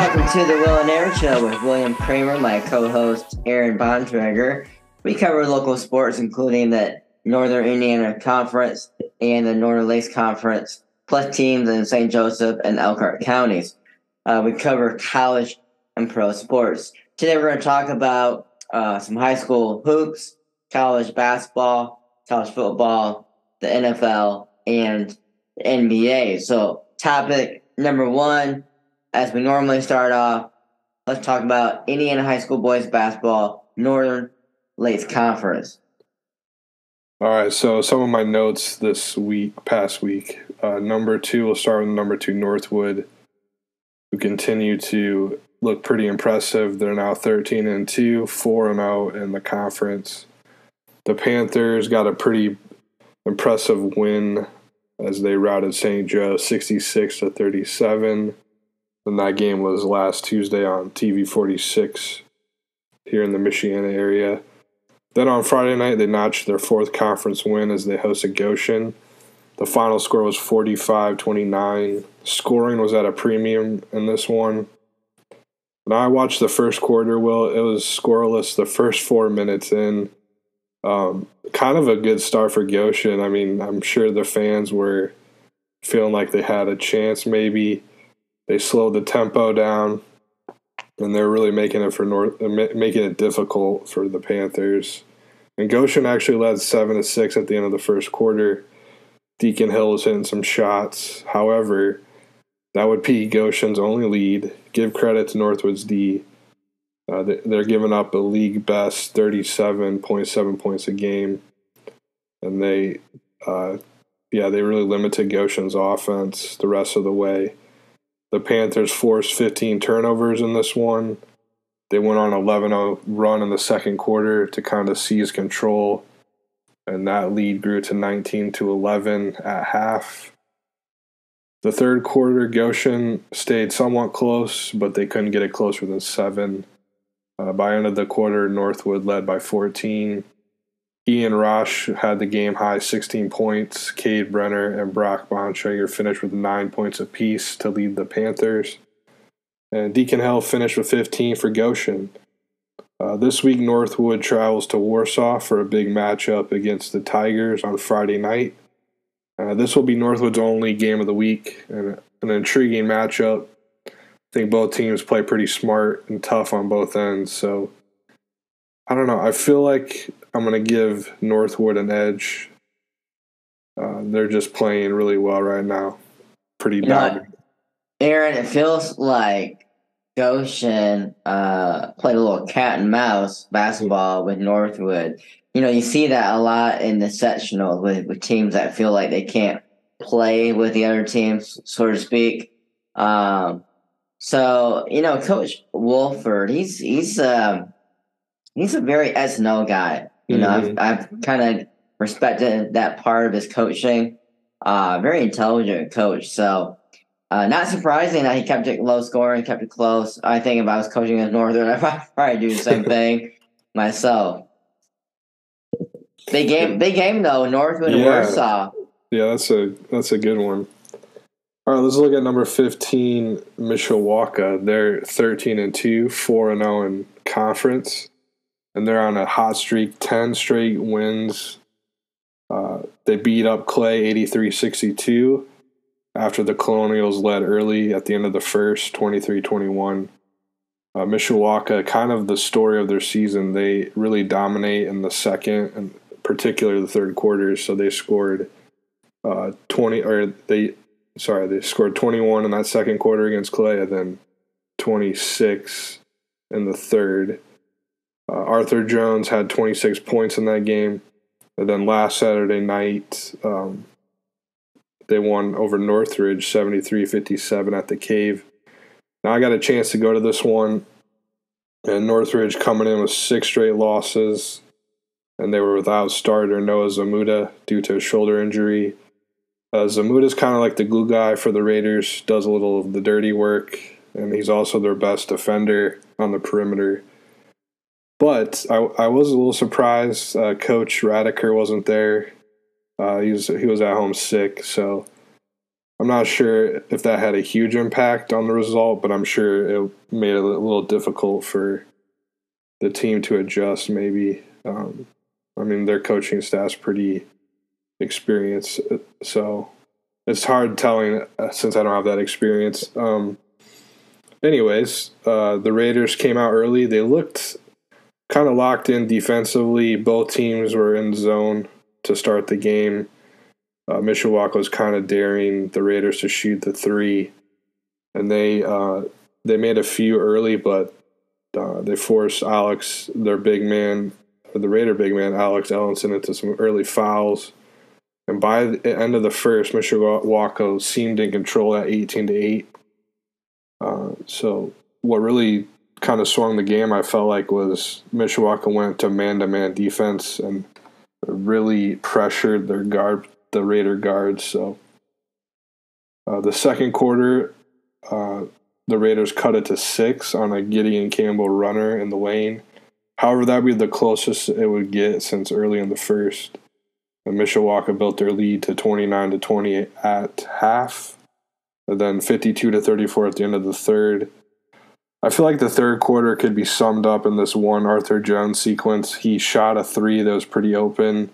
welcome to the Will and Aaron Show with William Kramer, my co-host Aaron Bontrager. We cover local sports, including the Northern Indiana Conference and the Northern Lakes Conference, plus teams in St. Joseph and Elkhart counties. Uh, we cover college and pro sports. Today we're going to talk about uh, some high school hoops, college basketball, college football, the NFL, and the NBA. So, topic number one, as we normally start off, let's talk about Indiana High School boys basketball, Northern Lakes Conference. All right, so some of my notes this week, past week. Uh, number two, we'll start with number two, Northwood, who continue to look pretty impressive. They're now 13 and 2, 4 and 0 in the conference. The Panthers got a pretty impressive win as they routed St. Joe 66 to 37. And that game was last Tuesday on TV 46 here in the Michiana area. Then on Friday night, they notched their fourth conference win as they hosted Goshen. The final score was 45 29. Scoring was at a premium in this one. Now I watched the first quarter, Will. It was scoreless the first four minutes in. Um, kind of a good start for Goshen. I mean, I'm sure the fans were feeling like they had a chance maybe. They slowed the tempo down and they're really making it for North, uh, making it difficult for the Panthers. And Goshen actually led seven to six at the end of the first quarter. Deacon Hill was hitting some shots. However, that would be Goshen's only lead. Give credit to Northwood's D. Uh, they're giving up a league best 37.7 points a game. And they, uh, yeah, they really limited Goshen's offense the rest of the way. The Panthers forced 15 turnovers in this one. They went on 11 0 run in the second quarter to kind of seize control. And that lead grew to 19 to 11 at half. The third quarter, Goshen stayed somewhat close, but they couldn't get it closer than seven. Uh, by end of the quarter, Northwood led by 14. Ian Rosh had the game high 16 points. Cade Brenner and Brock Bontrager finished with nine points apiece to lead the Panthers. And Deacon Hill finished with 15 for Goshen. Uh, this week, Northwood travels to Warsaw for a big matchup against the Tigers on Friday night. Uh, this will be Northwood's only game of the week and an intriguing matchup. I think both teams play pretty smart and tough on both ends. So I don't know. I feel like I'm going to give Northwood an edge. Uh, they're just playing really well right now. Pretty bad. Aaron, it feels like Goshen uh, played a little cat and mouse basketball with Northwood. You know, you see that a lot in the sectional with, with teams that feel like they can't play with the other teams, so to speak. Um, so you know, Coach Wolford, he's he's um, he's a very SNO guy. You know, mm-hmm. I've I've kind of respected that part of his coaching. Uh, very intelligent coach. So uh, not surprising that he kept it low scoring, kept it close. I think if I was coaching in Northern, I'd probably do the same thing myself. Big game, big game though. Northwood yeah. Warsaw. Yeah, that's a that's a good one. All right, let's look at number fifteen, Mishawaka. They're thirteen and two, four and zero oh in conference and they're on a hot streak 10 straight wins. Uh, they beat up Clay 83 62 after the Colonials led early at the end of the first 23 21. Uh, Mishawaka, kind of the story of their season, they really dominate in the second and particularly the third quarters. So they scored uh, 20, or they, sorry, they scored 21 in that second quarter against Clay and then 26 in the third. Uh, Arthur Jones had 26 points in that game. And then last Saturday night, um, they won over Northridge 73 57 at the cave. Now I got a chance to go to this one, and Northridge coming in with six straight losses, and they were without starter Noah Zamuda due to a shoulder injury. Uh, Zamuda's kind of like the glue guy for the Raiders, does a little of the dirty work, and he's also their best defender on the perimeter. But I, I was a little surprised. Uh, Coach Radiker wasn't there. Uh, he was he was at home sick, so I'm not sure if that had a huge impact on the result, but I'm sure it made it a little difficult for the team to adjust. Maybe, um, I mean, their coaching staff's pretty experienced, so it's hard telling uh, since I don't have that experience. Um, anyways, uh, the Raiders came out early. They looked kind of locked in defensively. Both teams were in zone to start the game. Uh, Mishawaka was kind of daring the Raiders to shoot the three, and they uh, they made a few early, but uh, they forced Alex, their big man, the Raider big man, Alex Ellenson, into some early fouls. And by the end of the first, Mishawaka seemed in control at 18 to 8. Uh, so, what really kind of swung the game, I felt like, was Mishawaka went to man to man defense and really pressured their guard, the Raider guards. So, uh, the second quarter, uh, the Raiders cut it to six on a Gideon Campbell runner in the lane. However, that would be the closest it would get since early in the first. And Mishawaka built their lead to 29 to 20 at half, and then 52 to 34 at the end of the third. I feel like the third quarter could be summed up in this one Arthur Jones sequence. He shot a three that was pretty open.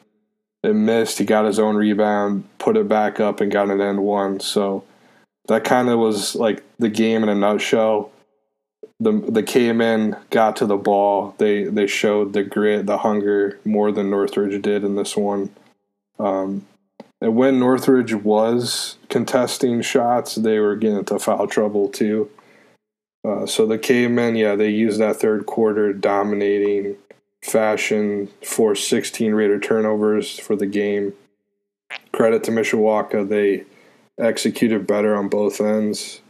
It missed. He got his own rebound, put it back up, and got an end one. So that kind of was like the game in a nutshell. The the K-men got to the ball. They they showed the grit, the hunger more than Northridge did in this one. Um, and when Northridge was contesting shots, they were getting into foul trouble too. Uh, so the K-men, yeah, they used that third quarter dominating fashion, for 16 Raider turnovers for the game. Credit to Mishawaka, they executed better on both ends.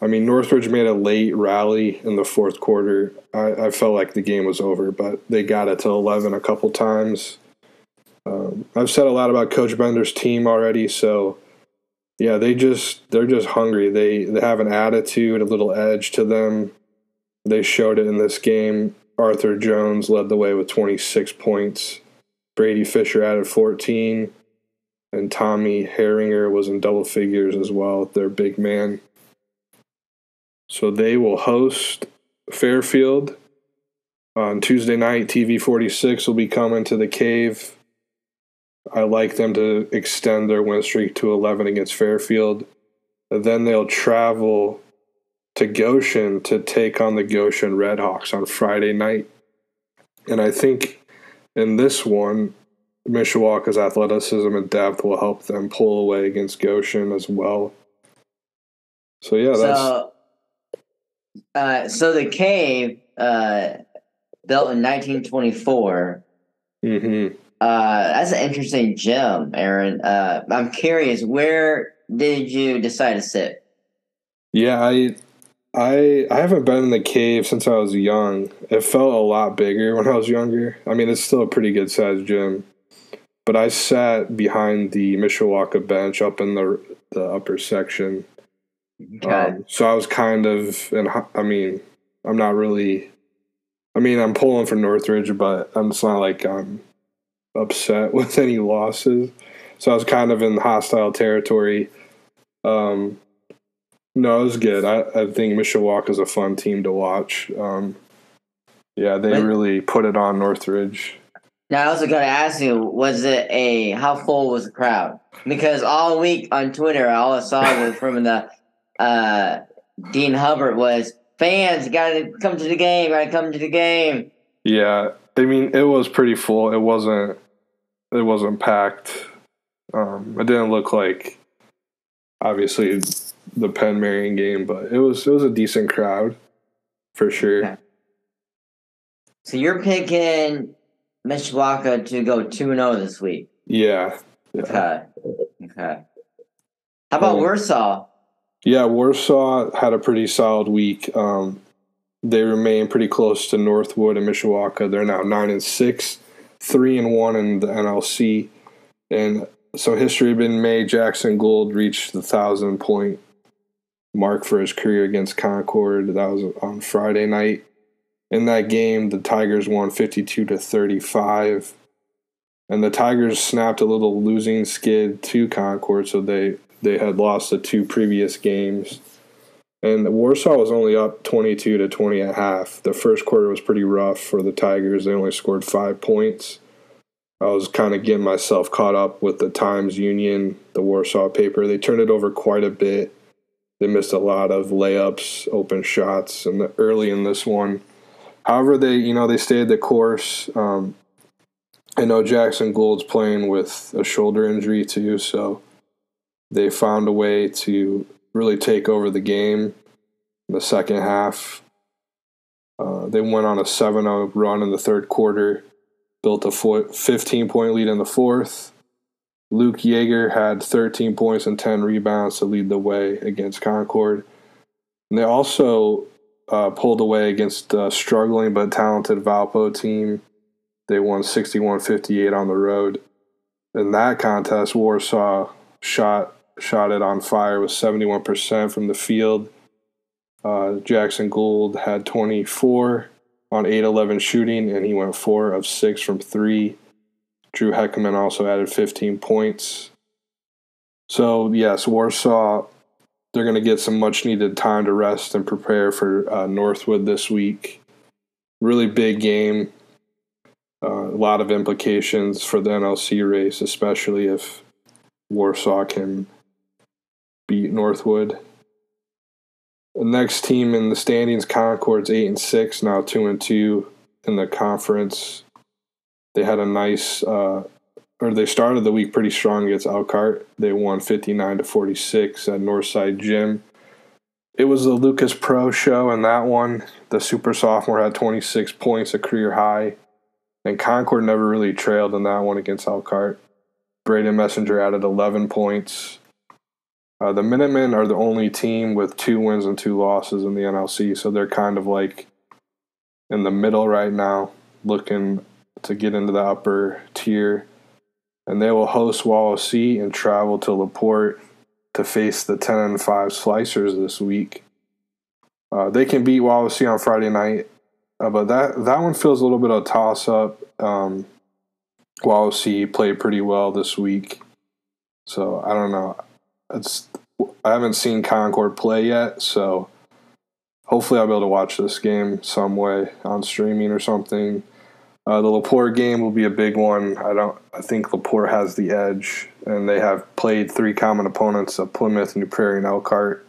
I mean, Northridge made a late rally in the fourth quarter. I, I felt like the game was over, but they got it to 11 a couple times. Um, I've said a lot about Coach Bender's team already, so yeah, they just they're just hungry. They they have an attitude, a little edge to them. They showed it in this game. Arthur Jones led the way with 26 points. Brady Fisher added 14 and Tommy Herringer was in double figures as well, their big man. So they will host Fairfield on Tuesday night. TV 46 will be coming to the cave. I like them to extend their win streak to 11 against Fairfield. Then they'll travel to Goshen to take on the Goshen Redhawks on Friday night. And I think in this one, Mishawaka's athleticism and depth will help them pull away against Goshen as well. So yeah, that's so, uh, so the cave uh, built in 1924. Mm-hmm. Uh, that's an interesting gem, Aaron. Uh, I'm curious, where did you decide to sit? Yeah, I I I haven't been in the cave since I was young. It felt a lot bigger when I was younger. I mean, it's still a pretty good sized gym but I sat behind the Mishawaka bench up in the the upper section. Okay. Um, so I was kind of, and I mean, I'm not really. I mean, I'm pulling for Northridge, but I'm just not like I'm upset with any losses. So I was kind of in hostile territory. Um, no, it was good. I, I think Mishawaka is a fun team to watch. Um, yeah, they really put it on Northridge. Now I was going to ask you, was it a how full was the crowd? Because all week on Twitter, all I saw was from the uh, Dean Hubbard was fans got to come to the game, got to come to the game. Yeah, I mean it was pretty full. It wasn't it wasn't packed. Um, it didn't look like obviously the Penn Marion game, but it was it was a decent crowd for sure. Okay. So you're picking Mishawaka to go 2 and 0 this week. Yeah. Okay. Okay. How about um, Warsaw? Yeah, Warsaw had a pretty solid week. Um, they remain pretty close to Northwood and Mishawaka. They're now 9 and 6, 3 and 1 in the NLC. And so history been made. Jackson Gould reached the 1,000 point mark for his career against Concord. That was on Friday night in that game, the Tigers won 52 to 35. And the Tigers snapped a little losing skid to Concord, so they They had lost the two previous games. And Warsaw was only up 22 to 20 at half. The first quarter was pretty rough for the Tigers. They only scored five points. I was kind of getting myself caught up with the Times Union, the Warsaw paper. They turned it over quite a bit. They missed a lot of layups, open shots, and early in this one. However, they you know they stayed the course. Um, I know Jackson Gould's playing with a shoulder injury too, so they found a way to really take over the game in the second half. Uh, they went on a 7 0 run in the third quarter, built a 15 point lead in the fourth. Luke Yeager had 13 points and 10 rebounds to lead the way against Concord. And they also uh, pulled away against a struggling but talented Valpo team. They won 61 58 on the road. In that contest, Warsaw shot shot it on fire with 71% from the field. Uh, Jackson Gould had 24 on 8 11 shooting, and he went 4 of 6 from 3. Drew Heckman also added 15 points. So, yes, Warsaw, they're going to get some much needed time to rest and prepare for uh, Northwood this week. Really big game. Uh, a lot of implications for the NLC race, especially if Warsaw can beat Northwood. The next team in the standings, Concord's eight and six, now two and two in the conference. They had a nice, uh, or they started the week pretty strong against Elkhart. They won fifty nine to forty six at Northside Gym. It was the Lucas Pro show, and that one, the super sophomore had twenty six points, a career high, and Concord never really trailed in that one against Elkhart. Braden Messenger added eleven points. Uh, the Minutemen are the only team with two wins and two losses in the NLC, so they're kind of like in the middle right now, looking to get into the upper tier. And they will host Wawasee and travel to LaPorte to face the 10 and 5 Slicers this week. Uh, they can beat Wawasee on Friday night, uh, but that, that one feels a little bit of a toss up. Um, C played pretty well this week. So I don't know it's I haven't seen Concord play yet, so hopefully I'll be able to watch this game some way on streaming or something. Uh, the Laporte game will be a big one. I don't. I think Laporte has the edge, and they have played three common opponents: of Plymouth, New Prairie, and Elkhart.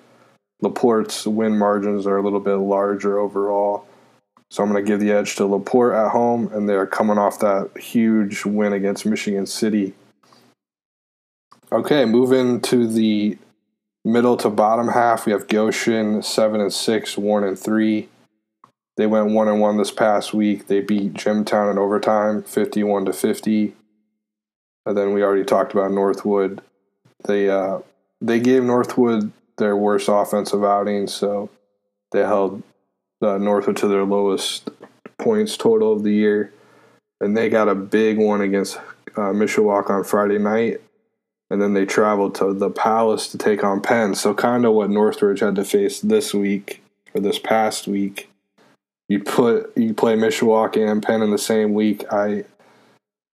Laporte's win margins are a little bit larger overall, so I'm going to give the edge to Laporte at home, and they're coming off that huge win against Michigan City Okay, moving to the middle to bottom half, we have Goshen seven and six, one and three. They went one and one this past week. They beat Jimtown in overtime, fifty-one to fifty. And then we already talked about Northwood. They uh, they gave Northwood their worst offensive outing, so they held uh, Northwood to their lowest points total of the year, and they got a big one against uh, Mishawaka on Friday night and then they traveled to the Palace to take on Penn. So kind of what Northridge had to face this week or this past week. You put you play Mishawaka and Penn in the same week. I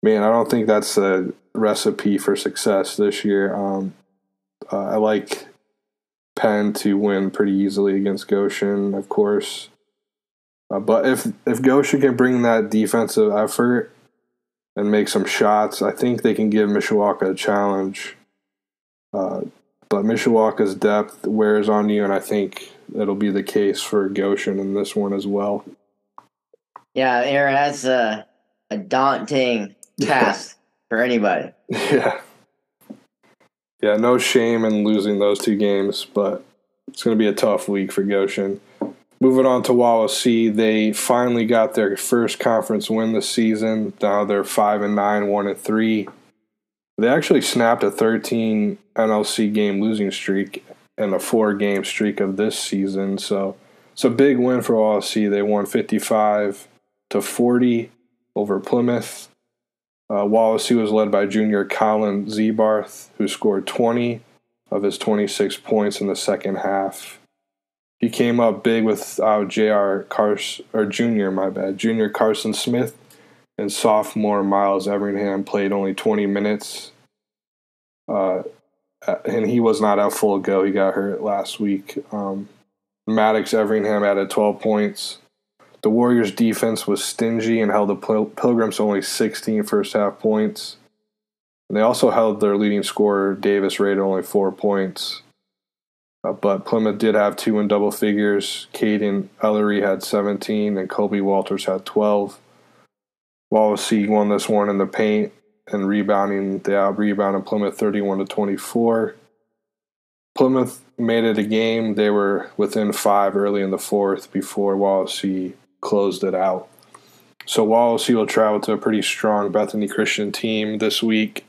man, I don't think that's a recipe for success this year. Um, uh, I like Penn to win pretty easily against Goshen, of course. Uh, but if if Goshen can bring that defensive effort and make some shots. I think they can give Mishawaka a challenge. Uh, but Mishawaka's depth wears on you, and I think it'll be the case for Goshen in this one as well. Yeah, Aaron, that's a, a daunting task for anybody. Yeah. Yeah, no shame in losing those two games, but it's going to be a tough week for Goshen. Moving on to Wawasee, they finally got their first conference win this season. Now they're five and nine, one and three. They actually snapped a 13 NLC game losing streak and a four game streak of this season. So it's a big win for Wawasee. They won 55 to 40 over Plymouth. Uh, Wawasee was led by junior Colin Zebarth, who scored 20 of his 26 points in the second half. He came up big with uh, J.R. Carson, or Junior, my bad. Junior Carson Smith and sophomore Miles Everingham played only 20 minutes. Uh, and he was not at full go. He got hurt last week. Um, Maddox Everingham added 12 points. The Warriors' defense was stingy and held the Pilgrims to only 16 first half points. And they also held their leading scorer, Davis to only four points. Uh, but Plymouth did have two in double figures. Caden Ellery had 17, and Kobe Walters had 12. Wawasee won this one in the paint and rebounding. They out rebounded Plymouth 31 to 24. Plymouth made it a game. They were within five early in the fourth before Wawasee closed it out. So Wawasee will travel to a pretty strong Bethany Christian team this week.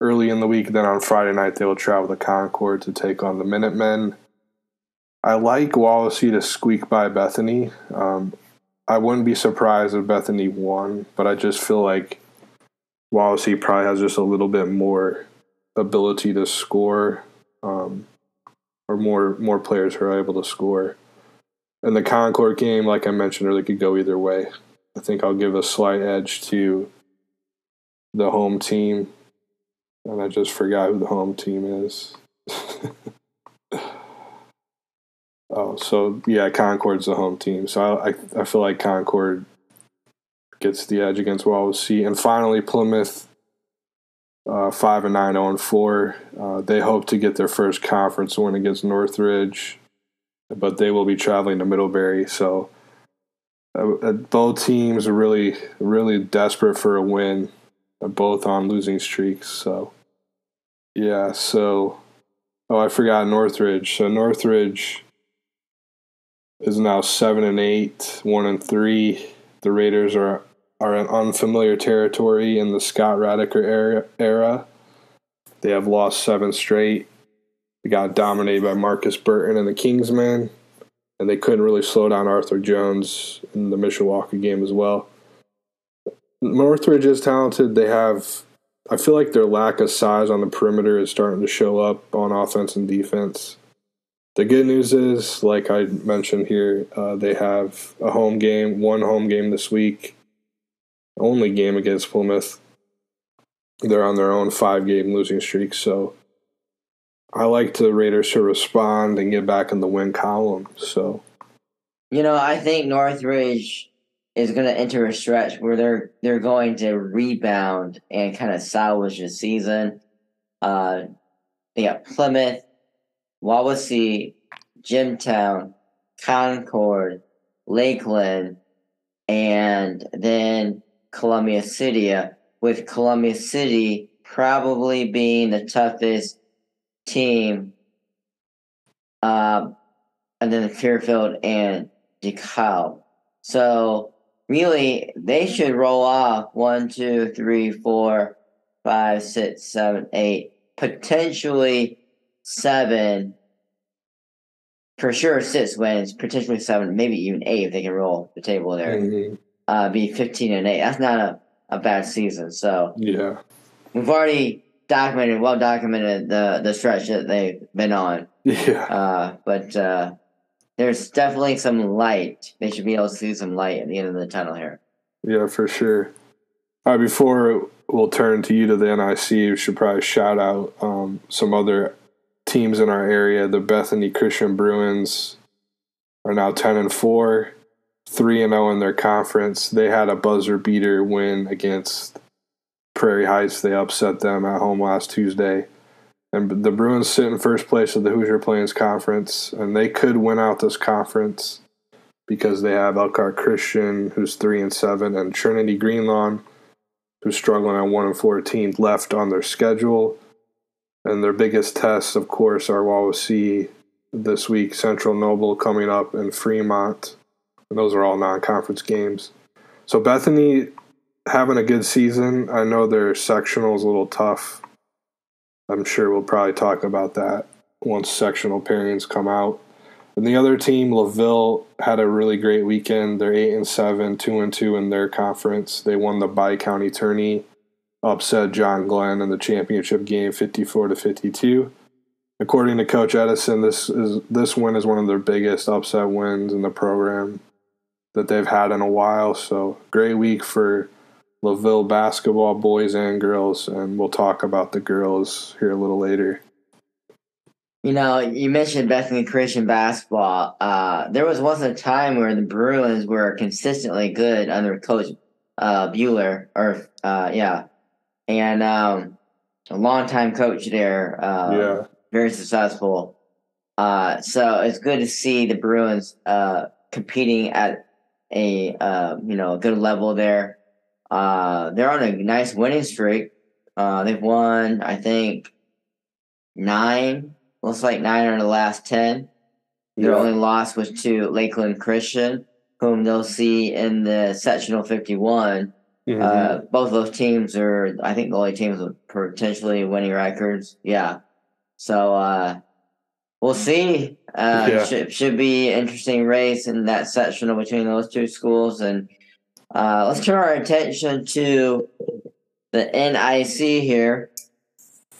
Early in the week, then on Friday night, they will travel to Concord to take on the Minutemen. I like Wawasee to squeak by Bethany. Um, I wouldn't be surprised if Bethany won, but I just feel like Wawasee probably has just a little bit more ability to score, um, or more more players who are able to score. And the Concord game, like I mentioned earlier, could go either way. I think I'll give a slight edge to the home team, and I just forgot who the home team is. oh, so yeah, Concord's the home team. So I, I, I feel like Concord gets the edge against Wawasee. And finally, Plymouth, uh, 5 and 9, 0 and 4. Uh, they hope to get their first conference win against Northridge, but they will be traveling to Middlebury. So uh, uh both teams are really, really desperate for a win, uh, both on losing streaks. So, yeah, so. Oh, I forgot Northridge. So Northridge is now seven and eight, one and three. The Raiders are are in unfamiliar territory in the Scott Radiker era, era. They have lost seven straight. They got dominated by Marcus Burton and the Kingsmen, and they couldn't really slow down Arthur Jones in the Mishawaka game as well. Northridge is talented. They have, I feel like their lack of size on the perimeter is starting to show up on offense and defense. The good news is, like I mentioned here, uh, they have a home game, one home game this week only game against Plymouth. They're on their own five game losing streak. So I like the Raiders to respond and get back in the win column. So, you know, I think Northridge is going to enter a stretch where they're they're going to rebound and kind of salvage the season. Uh, they got Plymouth, Wawasee, Jimtown, Concord, Lakeland, and then Columbia City, uh, with Columbia City probably being the toughest team, uh, and then Fairfield and DeKalb. So really, they should roll off one, two, three, four, five, six, seven, eight, potentially seven. For sure, six wins, potentially seven, maybe even eight if they can roll the table there. Mm-hmm uh, be 15 and 8. That's not a, a bad season. So yeah, we've already documented, well documented the the stretch that they've been on. Yeah. Uh, but uh, there's definitely some light. They should be able to see some light at the end of the tunnel here. Yeah, for sure. All right, before we'll turn to you to the NIC, we should probably shout out um, some other teams in our area. The Bethany Christian Bruins are now 10 and 4 three and 0 in their conference. They had a buzzer beater win against Prairie Heights. They upset them at home last Tuesday. And the Bruins sit in first place of the Hoosier Plains Conference, and they could win out this conference because they have Elkhart Christian, who's three and seven, and Trinity Greenlawn, who's struggling at one and fourteen, left on their schedule. And their biggest tests, of course, are Wawasee this week, Central Noble coming up, and Fremont and those are all non-conference games. So Bethany having a good season. I know their sectional is a little tough. I'm sure we'll probably talk about that once sectional pairings come out. And the other team, LaVille, had a really great weekend. They're eight and seven, two and two in their conference. They won the Bi County Tourney, upset John Glenn in the championship game, fifty-four to fifty-two. According to Coach Edison, this is this win is one of their biggest upset wins in the program that they've had in a while. So great week for LaVille basketball, boys and girls, and we'll talk about the girls here a little later. You know, you mentioned Bethany Christian basketball. Uh, there was once a time where the Bruins were consistently good under Coach uh, Bueller, or uh, yeah, and um, a longtime coach there. Uh, yeah. very successful. Uh, so it's good to see the Bruins uh, competing at a uh, you know good level there. Uh, they're on a nice winning streak. Uh, they've won, I think, nine. Looks like nine out of the last ten. Their Yeah. only loss was to Lakeland Christian, whom they'll see in the sectional fifty-one. Mhm. Uh, both of those teams are, I think, the only teams with potentially winning records. Yeah. So uh, we'll see. Uh, Yeah. should, should be interesting race in that sectional between those two schools. And uh, let's turn our attention to the NIC here.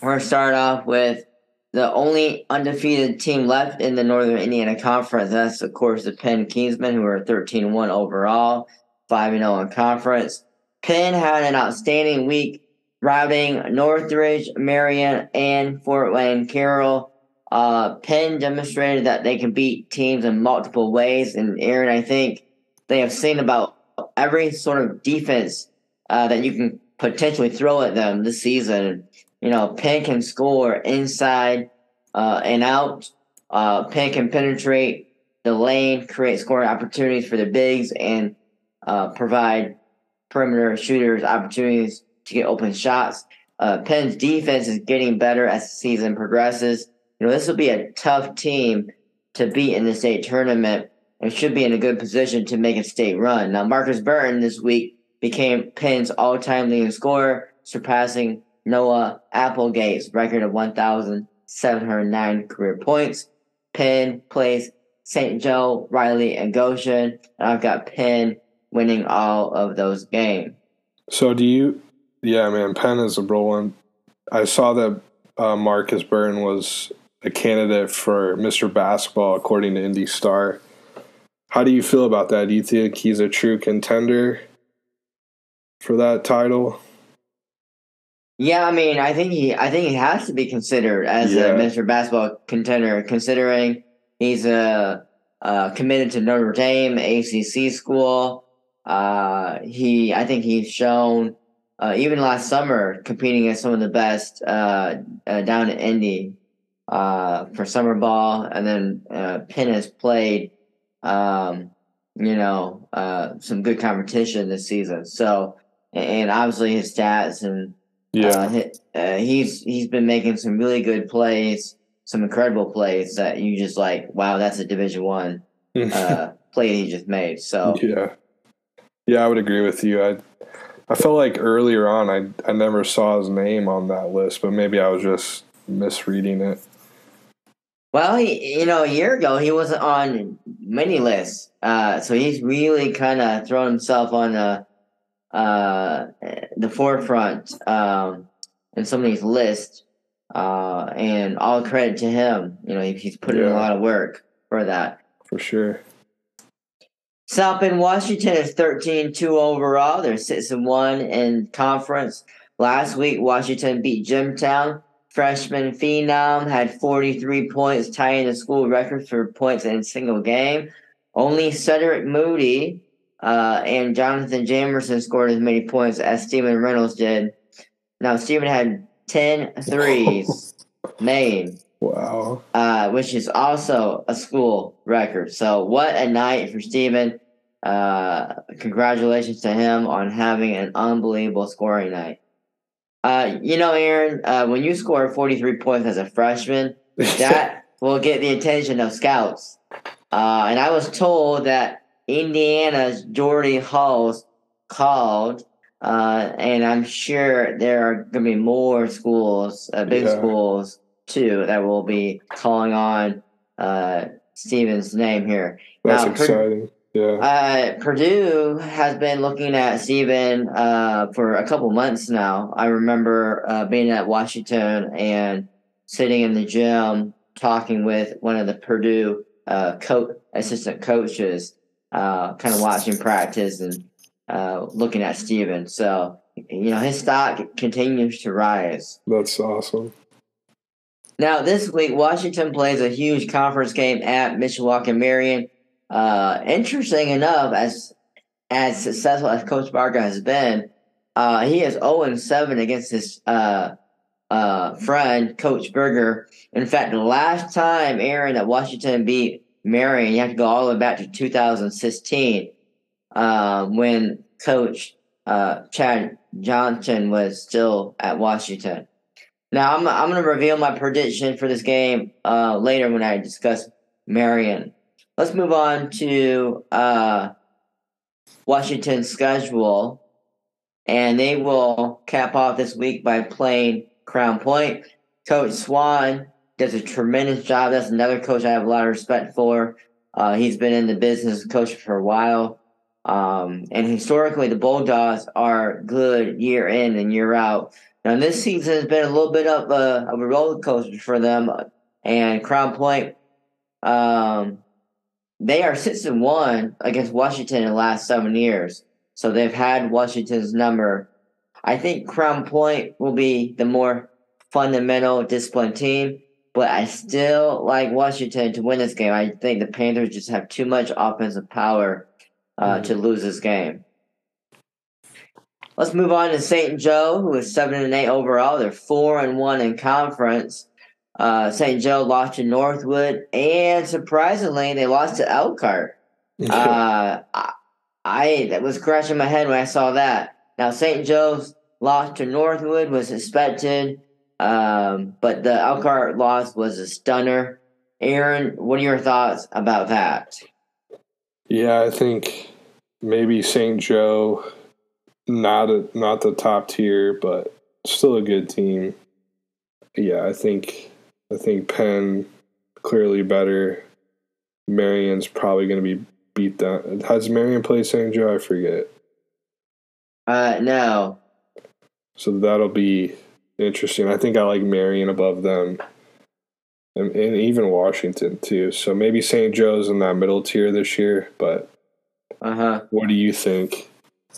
We're going to start off with the only undefeated team left in the Northern Indiana Conference. That's, of course, the Penn Kingsmen, who are 13 1 overall, 5 0 in conference. Penn had an outstanding week routing Northridge, Marion, and Fort Wayne Carroll. Uh, Penn demonstrated that they can beat teams in multiple ways. And Aaron, I think they have seen about every sort of defense uh, that you can potentially throw at them this season. You know, Penn can score inside uh, and out. Uh, Penn can penetrate the lane, create scoring opportunities for the bigs, and uh, provide perimeter shooters opportunities to get open shots. Uh, Penn's defense is getting better as the season progresses. You know, this will be a tough team to beat in the state tournament and should be in a good position to make a state run. Now, Marcus Burton this week became Penn's all time leading scorer, surpassing Noah Applegate's record of 1,709 career points. Penn plays St. Joe, Riley, and Goshen. And I've got Penn winning all of those games. So do you? Yeah, man. Penn is a rolling. I saw that uh, Marcus Burton was a candidate for Mr. Basketball according to Indy Star. How do you feel about that? Do you think he's a true contender for that title? Yeah, I mean, I think he, I think he has to be considered as Yeah. a Mr. Basketball contender, considering he's uh, uh, committed to Notre Dame ACC school. Uh, he, I think he's shown uh, even last summer competing against some of the best uh, uh, down in Indy uh, for summer ball, and then uh, Penn has played, um, you know, uh, some good competition this season. So, and obviously his stats and Yeah, uh, he- uh, he's he's been making some really good plays, some incredible plays that you just like, wow, that's a Division One uh, play he just made. So yeah, yeah. I would agree with you. I I felt like earlier on, I I never saw his name on that list, but maybe I was just misreading it. Well, he, you know, a year ago he wasn't on many lists, uh, so he's really kind of thrown himself on the uh, the forefront um, in some of these lists, uh, and all credit to him. You know, he, he's put in a lot of work for that. For sure. South Bend, Washington is 13-2 overall. They're 6 and 1 in conference. Last week, Washington beat Jimtown. Freshman Phenom had 43 points, tying the school record for points in a single game. Only Cedric Moody uh, and Jonathan Jamerson scored as many points as Steven Reynolds did. Now, Steven had 10 threes made Wow. uh, which is also a school record. So what a night for Steven. Uh, congratulations to him on having an unbelievable scoring night. Uh, you know, Aaron, uh, when you score 43 points as a freshman, that will get the attention of scouts. Uh, and I was told that Indiana's Jordy Halls called, uh, and I'm sure there are going to be more schools, uh, big Yeah. schools too, that will be calling on uh, Steven's name here. That's Now, exciting. Yeah. Uh, Purdue has been looking at Steven uh, for a couple months now. I remember uh, being at Washington and sitting in the gym talking with one of the Purdue uh, co- assistant coaches, uh, kind of watching practice and uh, looking at Steven. So, you know, his stock continues to rise. That's awesome. Now, this week, Washington plays a huge conference game at Mishawaka Marion. Uh, interesting enough, as as successful as Coach Barker has been, uh, he is 0 7 against his uh, uh, friend, Coach Berger. In fact, the last time, Aaron, that Washington beat Marion, you have to go all the way back to 2016 uh, when Coach uh, Chad Johnson was still at Washington. Now, I'm, I'm going to reveal my prediction for this game uh, later when I discuss Marion. Let's move on to uh, Washington's schedule. And they will cap off this week by playing Crown Point. Coach Swan does a tremendous job. That's another coach I have a lot of respect for. Uh, he's been in the business of coaching for a while. Um, and historically, the Bulldogs are good year in and year out. Now, this season has been a little bit of a, of a roller coaster for them. And Crown Point, um, they are six and one against Washington in the last seven years. So they've had Washington's number. I think Crown Point will be the more fundamental disciplined team, but I still like Washington to win this game. I think the Panthers just have too much offensive power uh, mm-hmm. to lose this game. Let's move on to St. Joe, who is seven and eight overall. They're four and one in conference. Uh, St. Joe lost to Northwood, and surprisingly, they lost to Elkhart. uh, I, I that was scratching my head when I saw that. Now, St. Joe's loss to Northwood was expected, um, but the Elkhart loss was a stunner. Aaron, what are your thoughts about that? Yeah, I think maybe St. Joe not a, not the top tier, but still a good team. Yeah, I think I think Penn clearly better. Marion's probably going to be beat down. Has Marion played St. Joe? I forget. Uh, no. So that'll be interesting. I think I like Marion above them, and, and even Washington too. So maybe St. Joe's in that middle tier this year. But uh huh. What do you think?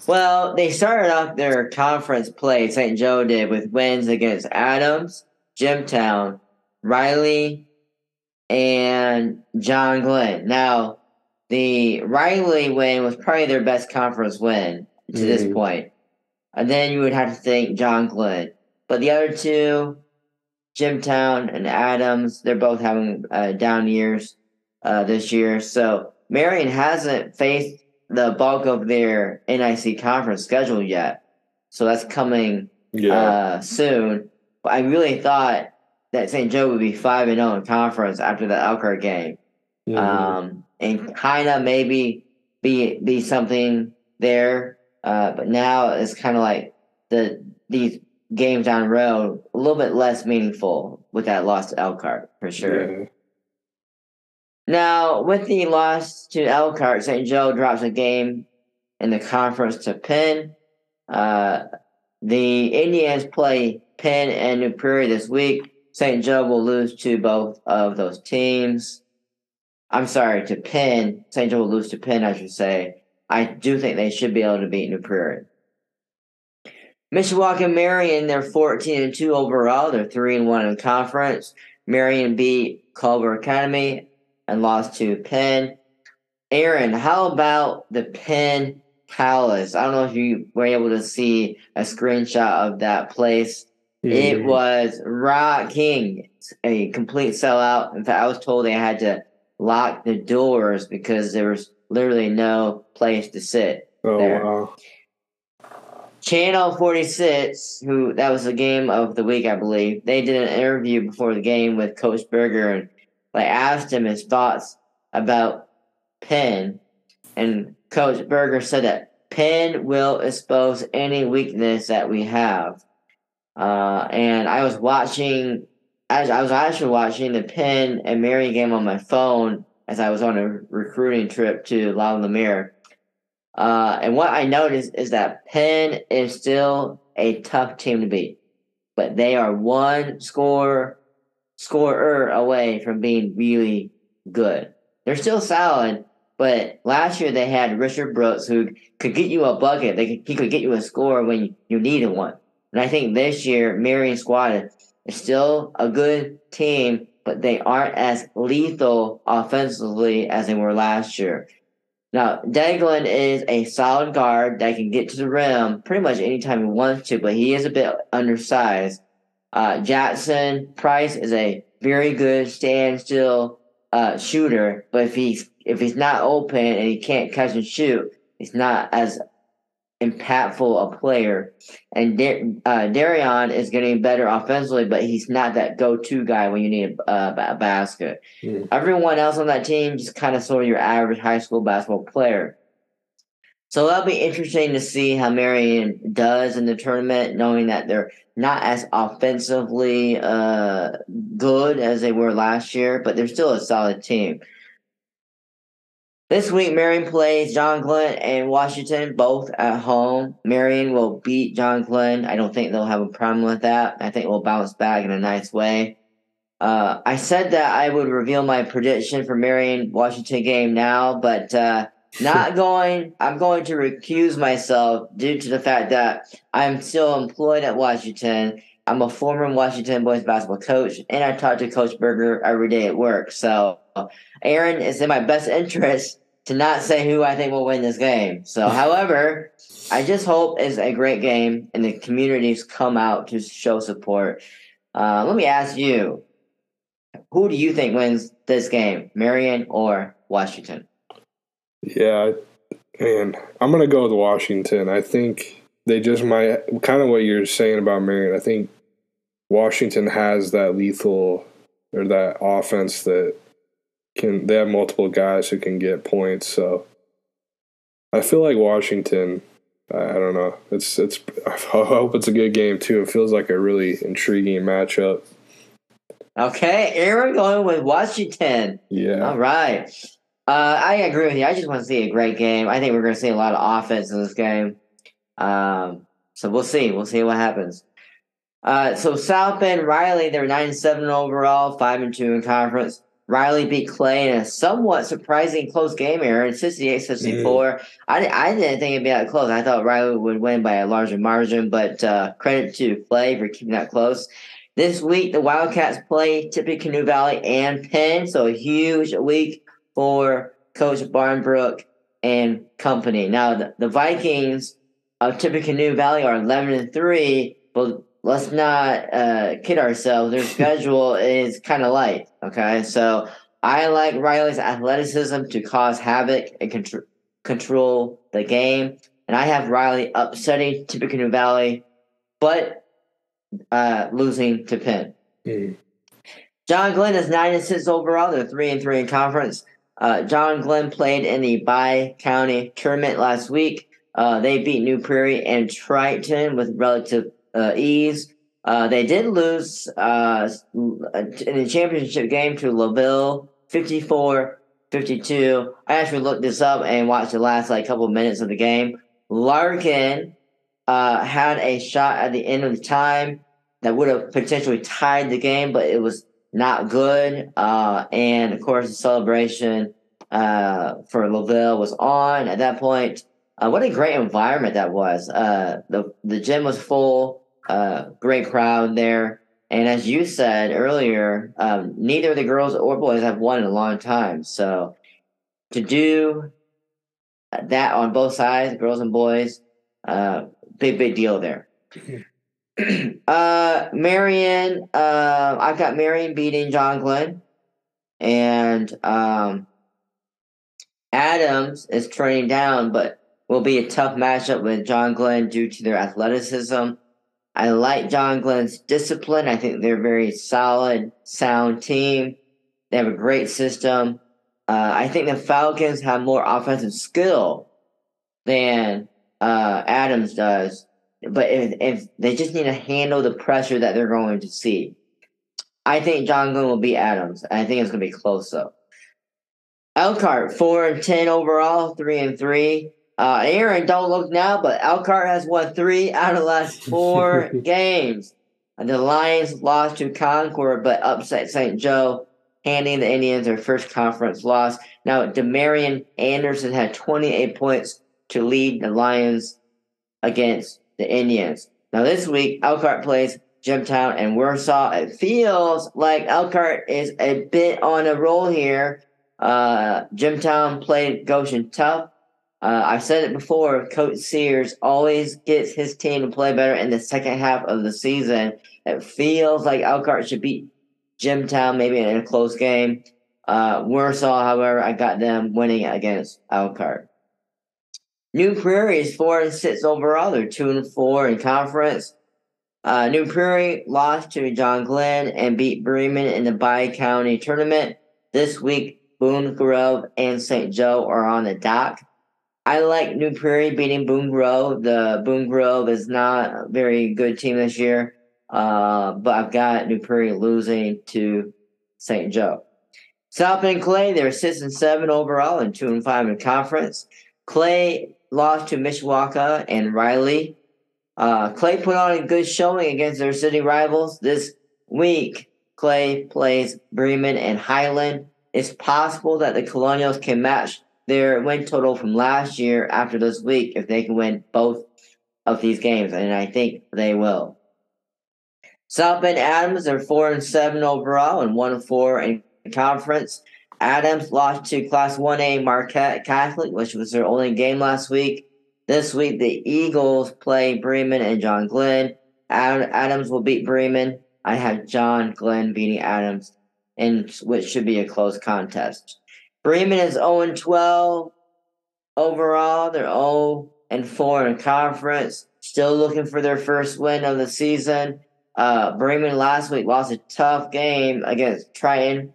Well, they started off their conference play, St. Joe did, with wins against Adams, Jimtown, Riley, and John Glenn. Now, the Riley win was probably their best conference win to mm-hmm. this point. And then you would have to think John Glenn. But the other two, Jimtown and Adams, they're both having uh, down years uh, this year. So Marion hasn't faced the bulk of their NIC conference schedule yet. So that's coming yeah. uh, soon. But I really thought that St. Joe would be 5 and 0 in conference after the Elkhart game. Mm-hmm. Um, and kind of maybe be be something there. Uh, but now it's kind of like the these games down the road a little bit less meaningful with that loss to Elkhart for sure. Yeah. Now, with the loss to Elkhart, St. Joe drops a game in the conference to Penn. Uh, the Indians play Penn and New Prairie this week. St. Joe will lose to both of those teams. I'm sorry, to Penn. St. Joe will lose to Penn, I should say. I do think they should be able to beat New Prairie. Mishawaka Marion, they're 14 and 2 overall. They're 3 and 1 in conference. Marion beat Culver Academy and lost to Penn. Aaron, how about the Penn Palace? I don't know if you were able to see a screenshot of that place. It was rocking, a complete sellout. In fact, I was told they had to lock the doors because there was literally no place to sit. Oh there. wow! Channel 46, who that was the game of the week, I believe. They did an interview before the game with Coach Berger and I asked him his thoughts about Penn, and Coach Berger said that Penn will expose any weakness that we have. Uh, and I was watching, as I was actually watching the Penn and Mary game on my phone as I was on a recruiting trip to Loudon-La-Mare. Uh, and what I noticed is that Penn is still a tough team to beat, but they are one score scorer away from being really good. They're still solid, but last year they had Richard Brooks who could get you a bucket. They could, he could get you a score when you needed one. And I think this year, Marion squad is still a good team, but they aren't as lethal offensively as they were last year. Now, Degelin is a solid guard that can get to the rim pretty much anytime he wants to, but he is a bit undersized. Uh, Jackson Price is a very good standstill uh, shooter, but if he's if he's not open and he can't catch and shoot, he's not as impactful a player. And uh, Darion is getting better offensively, but he's not that go-to guy when you need a, a basket. Mm. Everyone else on that team just kind of sort of your average high school basketball player. So that'll be interesting to see how Marian does in the tournament, knowing that they're not as offensively uh, good as they were last year, but they're still a solid team. This week, Marian plays John Glenn and Washington both at home. Marian will beat John Glenn. I don't think they'll have a problem with that. I think we'll bounce back in a nice way. Uh, I said that I would reveal my prediction for Marian Washington game now, but uh, not going. I'm going to recuse myself due to the fact that I'm still employed at Washington. I'm a former Washington boys basketball coach, and I talk to Coach Berger every day at work. So Aaron, it's in my best interest to not say who I think will win this game. So, however, I just hope it's a great game and the communities come out to show support. Uh, let me ask you, who do you think wins this game, Marian or Washington? Yeah, man, I'm gonna go with Washington. I think they just might kind of what you're saying about Marian. I think Washington has that lethal or that offense that can they have multiple guys who can get points. So I feel like Washington. I don't know. It's it's. I hope it's a good game too. It feels like a really intriguing matchup. Okay, Aaron going with Washington. Yeah. All right. Uh, I agree with you. I just want to see a great game. I think we're going to see a lot of offense in this game. Um, so we'll see. We'll see what happens. Uh, so South Bend Riley, they're nine and seven overall, five and two in conference. Riley beat Clay in a somewhat surprising close game here in 68 64. Mm. I, I didn't think it'd be that close. I thought Riley would win by a larger margin, but uh, credit to Clay for keeping that close. This week, the Wildcats play Tippecanoe Valley and Penn, so a huge week for Coach Barnbrook and company. Now, the, the Vikings of Tippecanoe Valley are 11 and 3, but let's not uh, kid ourselves. Their schedule is kind of light. Okay, so I like Riley's athleticism to cause havoc and contr- control the game, and I have Riley upsetting Tippecanoe Valley, but uh, losing to Penn. Mm. John Glenn is nine and six overall. They're three and three in conference. Uh, John Glenn played in the Bi County tournament last week. Uh, they beat New Prairie and Triton with relative ease. Uh, they did lose uh, in the championship game to LaVille 54 52. I actually looked this up and watched the last like couple minutes of the game. Larkin uh, had a shot at the end of the time that would have potentially tied the game, but it was not good. Uh, and of course, the celebration uh, for LaVille was on at that point. Uh, what a great environment that was. Uh, the the gym was full. Uh, great crowd there. And as you said earlier, um, neither the girls or boys have won in a long time. So to do that on both sides, girls and boys, uh, big, big deal there. uh, Marian, uh, I've got Marian beating John Glenn. And um, Adams is turning down, but will be a tough matchup with John Glenn due to their athleticism. I like John Glenn's discipline. I think they're a very solid, sound team. They have a great system. Uh, I think the Falcons have more offensive skill than uh, Adams does. But if, if they just need to handle the pressure that they're going to see, I think John Glenn will beat Adams. I think it's going to be close though. Elkhart four and ten overall, three and three. Uh, Aaron, don't look now, but Elkhart has won three out of the last four games. The Lions lost to Concord, but upset St. Joe, handing the Indians their first conference loss. Now, Demarion Anderson had 28 points to lead the Lions against the Indians. Now, this week, Elkhart plays Jimtown and Warsaw. It feels like Elkhart is a bit on a roll here. Uh, Jimtown played Goshen tough. Uh, I've said it before. Coach Sears always gets his team to play better in the second half of the season. It feels like Elkhart should beat Jimtown maybe in a close game. Uh, Warsaw, however, I got them winning against Elkhart. New Prairie is four and six overall. They're two and four in conference. Uh, New Prairie lost to John Glenn and beat Bremen in the Bi County tournament. This week, Boone Grove and St. Joe are on the dock. I like New Prairie beating Boone Grove. The Boone Grove is not a very good team this year, uh, but I've got New Prairie losing to St. Joe. South Bend Clay, they're six and seven overall and two and five in conference. Clay lost to Mishawaka and Riley. Uh, Clay put on a good showing against their city rivals this week. Clay plays Bremen and Highland. It's possible that the Colonials can match their win total from last year after this week if they can win both of these games, and I think they will. South Bend Adams are four and seven overall and one and four in conference. Adams lost to Class 1A Marquette Catholic, which was their only game last week. This week, the Eagles play Bremen and John Glenn. Adams will beat Bremen. I have John Glenn beating Adams, and which should be a close contest. Bremen is 0 12 overall. They're 0 and 4 in conference. Still looking for their first win of the season. Uh, Bremen last week lost a tough game against Triton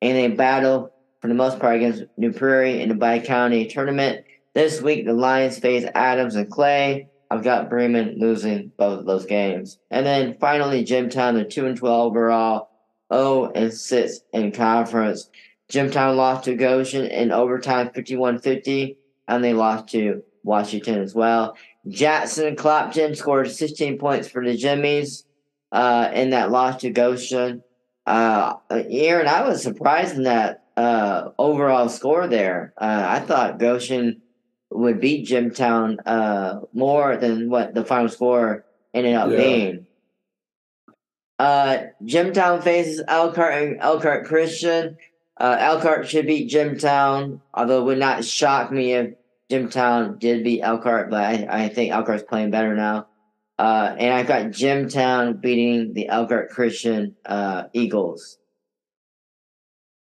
in a battle for the most part against New Prairie in the Bi County tournament. This week, the Lions face Adams and Clay. I've got Bremen losing both of those games. And then finally, Jimtown, they're 2 and 12 overall, 0 and 6 in conference. Jimtown lost to Goshen in overtime 51 50, and they lost to Washington as well. Jackson and Clapton scored 16 points for the Jimmies uh, in that loss to Goshen. Uh, Aaron, I was surprised in that uh, overall score there. Uh, I thought Goshen would beat Jimtown uh, more than what the final score ended up yeah. being. Uh, Jimtown faces Elkhart and Elkhart Christian. Uh, Elkhart should beat Jimtown, although it would not shock me if Jimtown did beat Elkhart, but I, I think Elkhart's playing better now. Uh, and I've got Jimtown beating the Elkhart Christian uh, Eagles.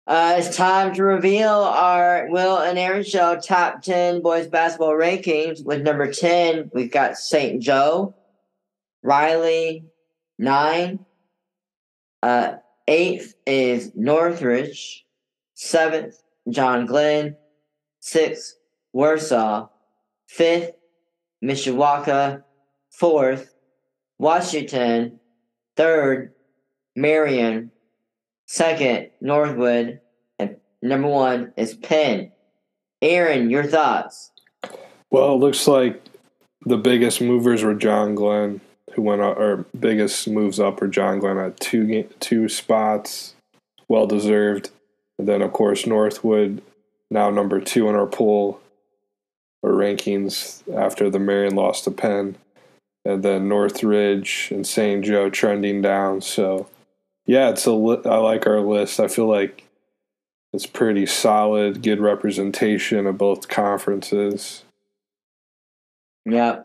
Uh, it's time to reveal our Will and Aaron Show top 10 boys basketball rankings. With number 10, we've got St. Joe, Riley, 9. Uh, eighth is Northridge. Seventh, John Glenn. Sixth, Warsaw. Fifth, Mishawaka. Fourth, Washington. Third, Marian. Second, Northwood. And number one is Penn. Aaron, your thoughts? Well, it looks like the biggest movers were John Glenn, who went up, or biggest moves up were John Glenn at two two spots, well deserved. And then, of course, Northwood, now number two in our pool or rankings after the Marian lost to Penn. And then Northridge and St. Joe trending down. So, yeah, it's a li- I like our list. I feel like it's pretty solid, good representation of both conferences. Yeah.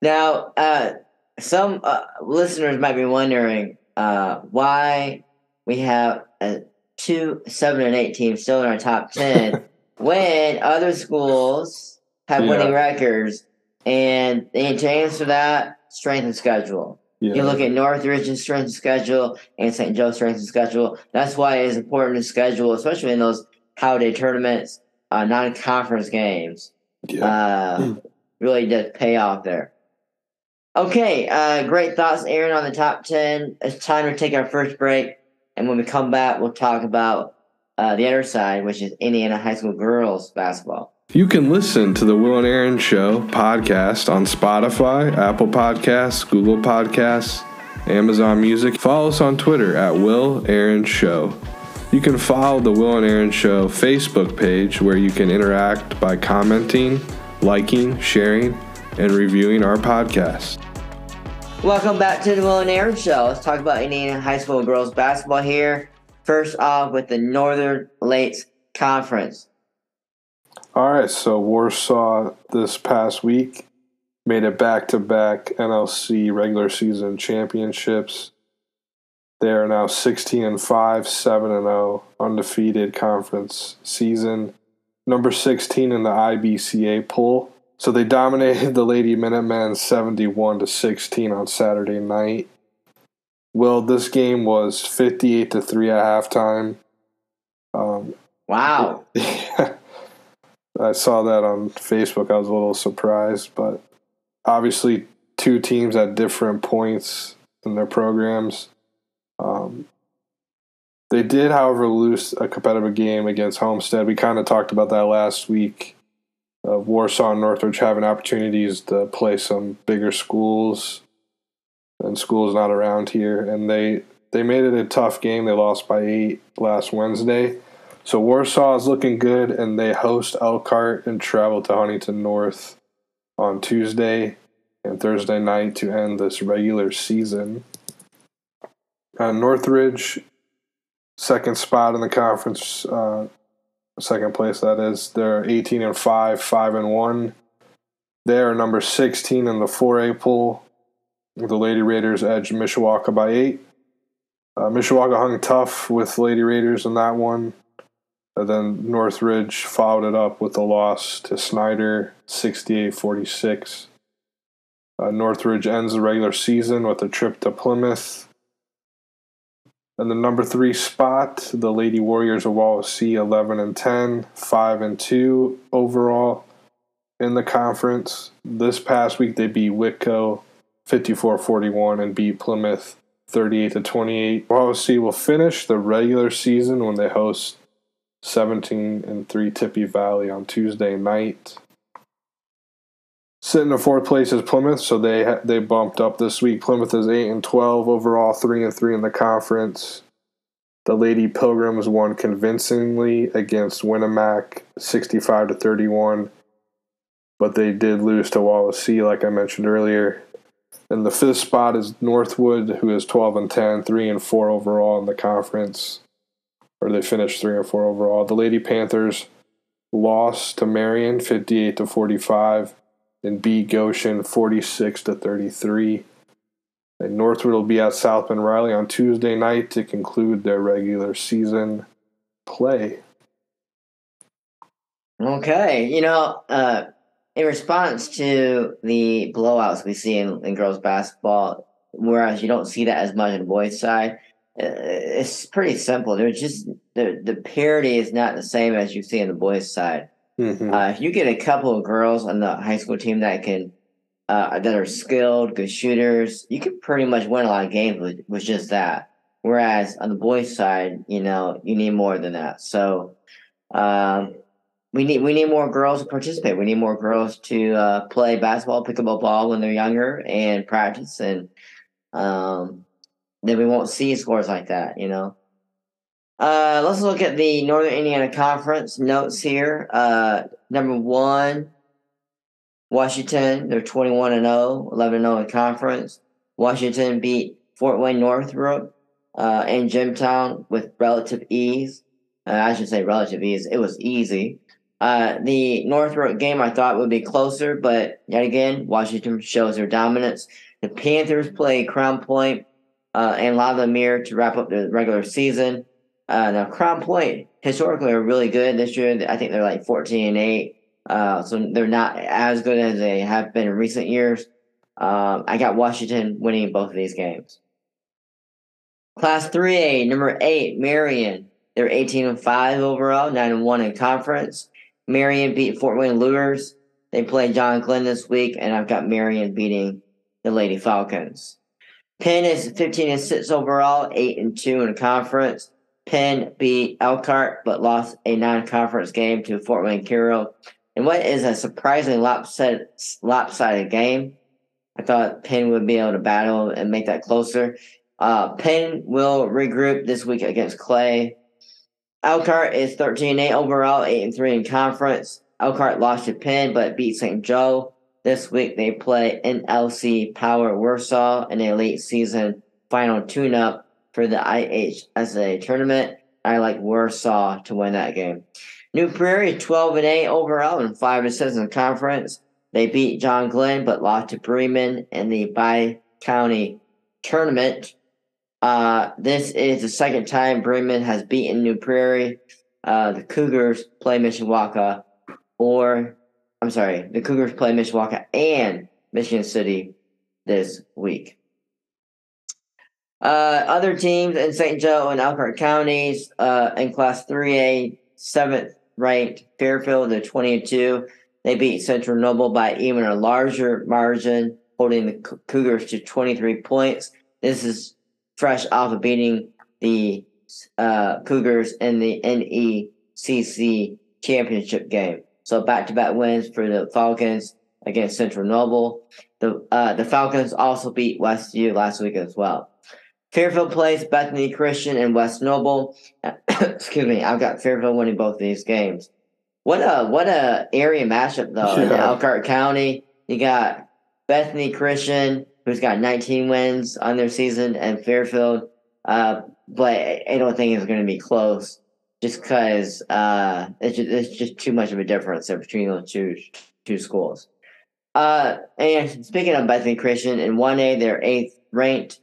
Now, uh, some uh, listeners might be wondering uh, why we have a two, seven, and eight teams still in our top ten when other schools have yeah. winning records. And to answer to that, strength and schedule. Yeah. You look at Northridge's strength and schedule and St. Joe's strength and schedule. That's why it's important to schedule, especially in those holiday tournaments, uh, non-conference games. Yeah. Uh, really does pay off there. Okay, uh, great thoughts, Aaron, on the top 10. It's time to take our first break. And when we come back, we'll talk about uh, the other side, which is Indiana High School girls basketball. You can listen to the Will and Aaron Show podcast on Spotify, Apple Podcasts, Google Podcasts, Amazon Music. Follow us on Twitter at Will Aaron Show. You can follow the Will and Aaron Show Facebook page where you can interact by commenting, liking, sharing, and reviewing our podcast. Welcome back to the Will and Aaron Show. Let's talk about Indiana High School girls basketball here. First off, with the Northern Lakes Conference. All right, so Warsaw this past week made it back to back NLC regular season championships. They are now 16 and 5, 7 and 0, undefeated conference season. Number 16 in the IBCA poll. So they dominated the Lady Minutemen 71 to 16 on Saturday night. Well, this game was 58 to 3 at halftime. Um, wow. I saw that on Facebook. I was a little surprised, but obviously, two teams at different points in their programs. Um, they did, however, lose a competitive game against Homestead. We kind of talked about that last week of Warsaw and Northridge having opportunities to play some bigger schools and schools not around here, and they they made it a tough game. They lost by eight last Wednesday. So Warsaw is looking good, and they host Elkhart and travel to Huntington North on Tuesday and Thursday night to end this regular season. Uh, Northridge, second spot in the conference, uh, second place that is. They're 18 and 5, 5 and 1. They are number 16 in the 4A pool. The Lady Raiders edged Mishawaka by 8. Uh, Mishawaka hung tough with Lady Raiders in that one. And then Northridge followed it up with a loss to Snider, 68 46. Uh, Northridge ends the regular season with a trip to Plymouth. And the number three spot, the Lady Warriors of Wawasee, 11 and 10, 5 and 2 overall in the conference. This past week, they beat Whitko 54 41 and beat Plymouth 38 to 28. Wawasee will finish the regular season when they host 17 and 3 Tippy Valley on Tuesday night. Sitting in fourth place is Plymouth, so they they bumped up this week. Plymouth is eight and twelve overall, three and three in the conference. The Lady Pilgrims won convincingly against Winamac, sixty-five to thirty-one, but they did lose to Wawasee, like I mentioned earlier. And the fifth spot is Northwood, who is twelve and 10, 3 and four overall in the conference, or they finished three and four overall. The Lady Panthers lost to Marian, fifty-eight to forty-five and B Goshen 46 to 33. And Northwood will be at South Bend Riley on Tuesday night to conclude their regular season play. Okay, you know, uh, in response to the blowouts we see in, in girls basketball, whereas you don't see that as much the boys' side, uh, it's pretty simple. They're just the the parity is not the same as you see on the boys' side. Mm-hmm. Uh, if you get a couple of girls on the high school team that can uh, that are skilled, good shooters, you can pretty much win a lot of games with, with just that. Whereas on the boys' side, you know, you need more than that. So um, we need we need more girls to participate. We need more girls to uh, play basketball, pick up a ball when they're younger, and practice. And um, then we won't see scores like that, you know. Uh, let's look at the Northern Indiana Conference notes here. Uh, number one, Washington. They're 21 and 0, 11 0 in conference. Washington beat Fort Wayne Northrop uh, and Jimtown with relative ease. Uh, I should say relative ease. It was easy. Uh, the Northrop game I thought would be closer, but yet again, Washington shows their dominance. The Panthers play Crown Point uh, and La Lumiere to wrap up the regular season. Uh, now Crown Point historically are really good this year. I think they're like fourteen and eight, uh, so they're not as good as they have been in recent years. Um, I got Washington winning both of these games. Class 3A, number eight, Marian. They're 18 and 5 overall, 9 and 1 in conference. Marian beat Fort Wayne Luers. They play John Glenn this week, and I've got Marian beating the Lady Falcons. Penn is 15 and 6 overall, 8 and 2 in conference. Penn beat Elkhart, but lost a non-conference game to Fort Wayne Carroll And what is a surprisingly lopsided, lopsided game. I thought Penn would be able to battle and make that closer. Uh, Penn will regroup this week against Clay. Elkhart is 13 8 overall, 8 and 3 in conference. Elkhart lost to Penn, but beat St. Joe. this week they play NLC Power Warsaw in a late season final tune up for the IHSA tournament. I like Warsaw to win that game. New Prairie 12 and 8 overall and 5 and 6 in the conference. They beat John Glenn but lost to Bremen in the Bi County tournament. Uh, this is the second time Bremen has beaten New Prairie. Uh, the Cougars play Mishawaka, or I'm sorry, the Cougars play Mishawaka and Michigan City this week. Uh, other teams in St. Joe and Elkhart counties uh, in Class 3A, seventh ranked Fairfield, they're 20 and 2. They beat Central Noble by even a larger margin, holding the Cougars to 23 points. This is fresh off of beating the uh, Cougars in the NECC championship game. So back to back wins for the Falcons against Central Noble. The uh, the Falcons also beat Westview last week as well. Fairfield plays Bethany Christian and West Noble. Excuse me, I've got Fairfield winning both of these games. What a what a area matchup though yeah. in Elkhart County. You got Bethany Christian, who's got 19 wins on their season, and Fairfield. Uh, but I don't think it's going to be close, just because uh, it's just, it's just too much of a difference between those two two schools. Uh, and speaking of Bethany Christian, in 1A, they're eighth ranked.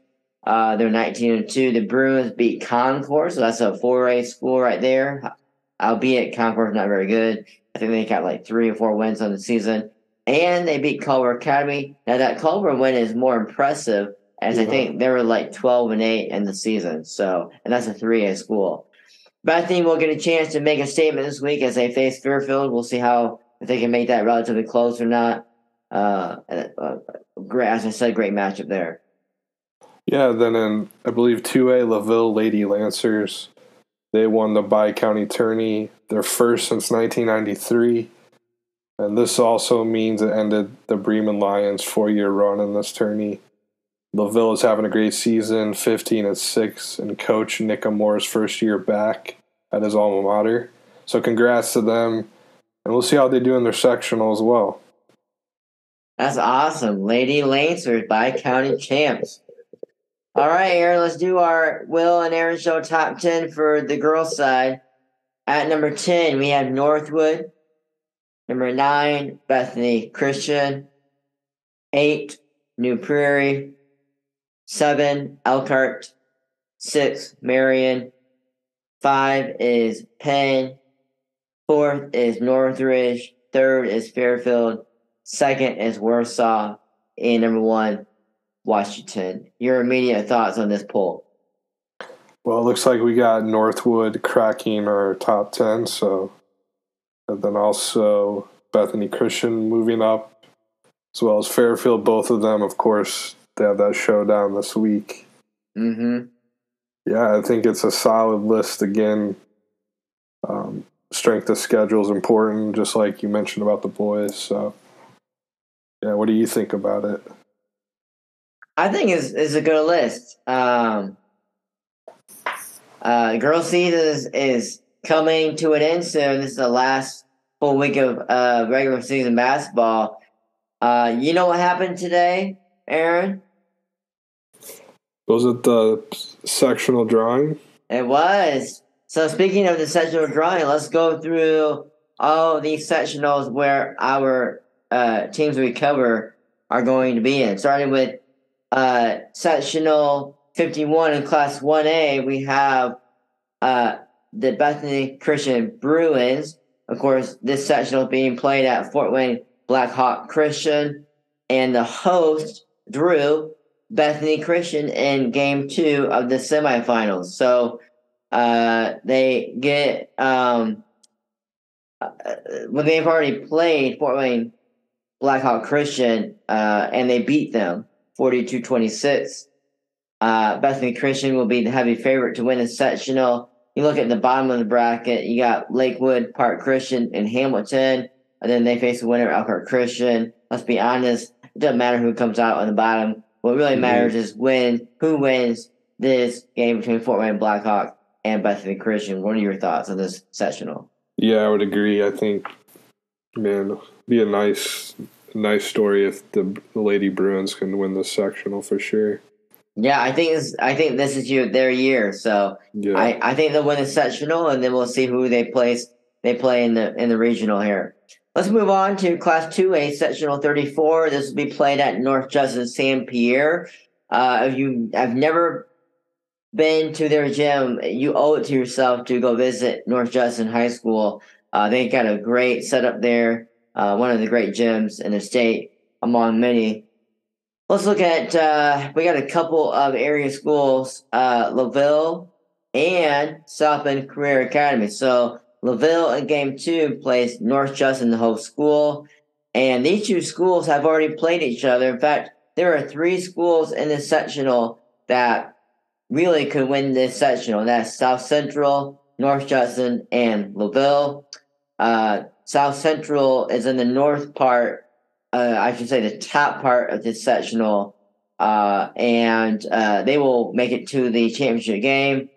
Uh, they're 19 and 2. The Bruins beat Concord, so that's a 4A school right there. Albeit Concord's not very good. I think they got like three or four wins on the season. And they beat Culver Academy. Now, that Culver win is more impressive, as yeah. I think they were like 12 and 8 in the season. So, and that's a 3A school. But I think we'll get a chance to make a statement this week as they face Fairfield. We'll see how, if they can make that relatively close or not. Uh, uh, great, as I said, great matchup there. Yeah, then in I believe two A LaVille Lady Lancers, they won the Bi County Tourney, their first since 1993, and this also means it ended the Bremen Lions' four-year run in this tourney. LaVille is having a great season, 15 and six, and coach Nick Amore's first year back at his alma mater. So congrats to them, and we'll see how they do in their sectional as well. That's awesome, Lady Lancers Bi County champs. All right, Aaron, let's do our Will and Aaron Show top 10 for the girls' side. At number 10, we have Northwood. Number 9, Bethany Christian. 8, New Prairie. 7, Elkhart. 6, Marian. 5 is Penn. Fourth is Northridge. Third is Fairfield. Second is Warsaw. And number one, Washington. Your immediate thoughts on this poll? Well, it looks like we got Northwood cracking our top 10. So, and then also Bethany Christian moving up, as well as Fairfield. Both of them, of course, they have that showdown this week. Mm-hmm. Yeah, I think it's a solid list again. Um, strength of schedule is important, just like you mentioned about the boys. So, yeah, what do you think about it? I think is is a good list. Um, uh, girl season is, is coming to an end soon. This is the last full week of uh, regular season basketball. Uh, you know what happened today, Aaron? Was it the sectional drawing? It was. So speaking of the sectional drawing, let's go through all these sectionals where our uh, teams we cover are going to be in. Starting with uh, sectional 51 in class 1A, we have uh, the Bethany Christian Bruins. Of course, this sectional being played at Fort Wayne Blackhawk Christian, and the host, Drew, Bethany Christian in game two of the semifinals. So uh, they get, um, uh, they've already played Fort Wayne Blackhawk Christian, uh, and they beat them. 42 26. Uh, Bethany Christian will be the heavy favorite to win the sectional. You look at the bottom of the bracket, you got Lakewood, Park Christian, and Hamilton. And then they face the winner, Elkhart Christian. Let's be honest, it doesn't matter who comes out on the bottom. What really mm-hmm. matters is win who wins this game between Fort Wayne Blackhawk and Bethany Christian. What are your thoughts on this sectional? Yeah, I would agree. I think, man, be a nice nice story if the, Lady Bruins can win the sectional for sure. Yeah, I think this. I think this is your, their year. So Yeah. I, I think they'll win the sectional, and then we'll see who they place. They play in the in the regional here. Let's move on to Class Two A Sectional Thirty Four. This will be played at North Judson Saint Pierre. Uh, if you have never been to their gym, you owe it to yourself to go visit North Judson High School. Uh, they got a great setup there. Uh, one of the great gyms in the state, among many. Let's look at. Uh, we got a couple of area schools: uh, LaVille and South Bend Career Academy. So LaVille in game two plays North Judson, the host school, and these two schools have already played each other. In fact, there are three schools in this sectional that really could win this sectional. That's South Central, North Judson, and LaVille. Uh, South Central is in the north part, uh, I should say the top part of this sectional, uh, and uh, they will make it to the championship game.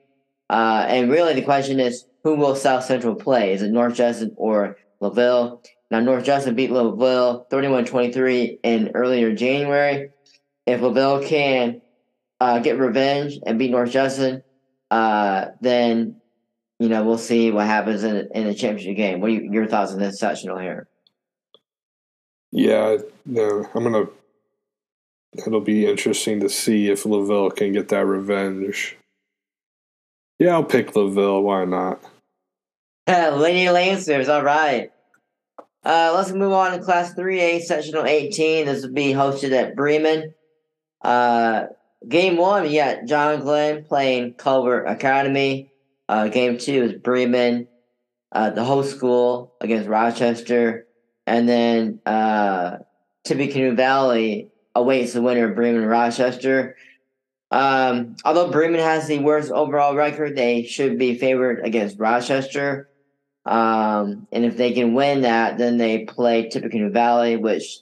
Uh, and really, the question is, who will South Central play? Is it North Judson or LaVille? Now, North Judson beat LaVille 31 23 in earlier January. If LaVille can uh, get revenge and beat North Judson, uh, then you know we'll see what happens in in the championship game. What are you, your thoughts on this sectional here? Yeah, no, I'm gonna. It'll be interesting to see if LaVille can get that revenge. Yeah, I'll pick LaVille. Why not? Lady Lancers, all right. Uh, let's move on to Class 3A, Sectional 18. This will be hosted at Bremen. Uh, game one, you got John Glenn playing Culver Academy. Uh, game two is Bremen, uh, the host school against Rochester. And then uh, Tippecanoe Valley awaits the winner of Bremen and Rochester. Um, although Bremen has the worst overall record, they should be favored against Rochester. Um, and if they can win that, then they play Tippecanoe Valley, which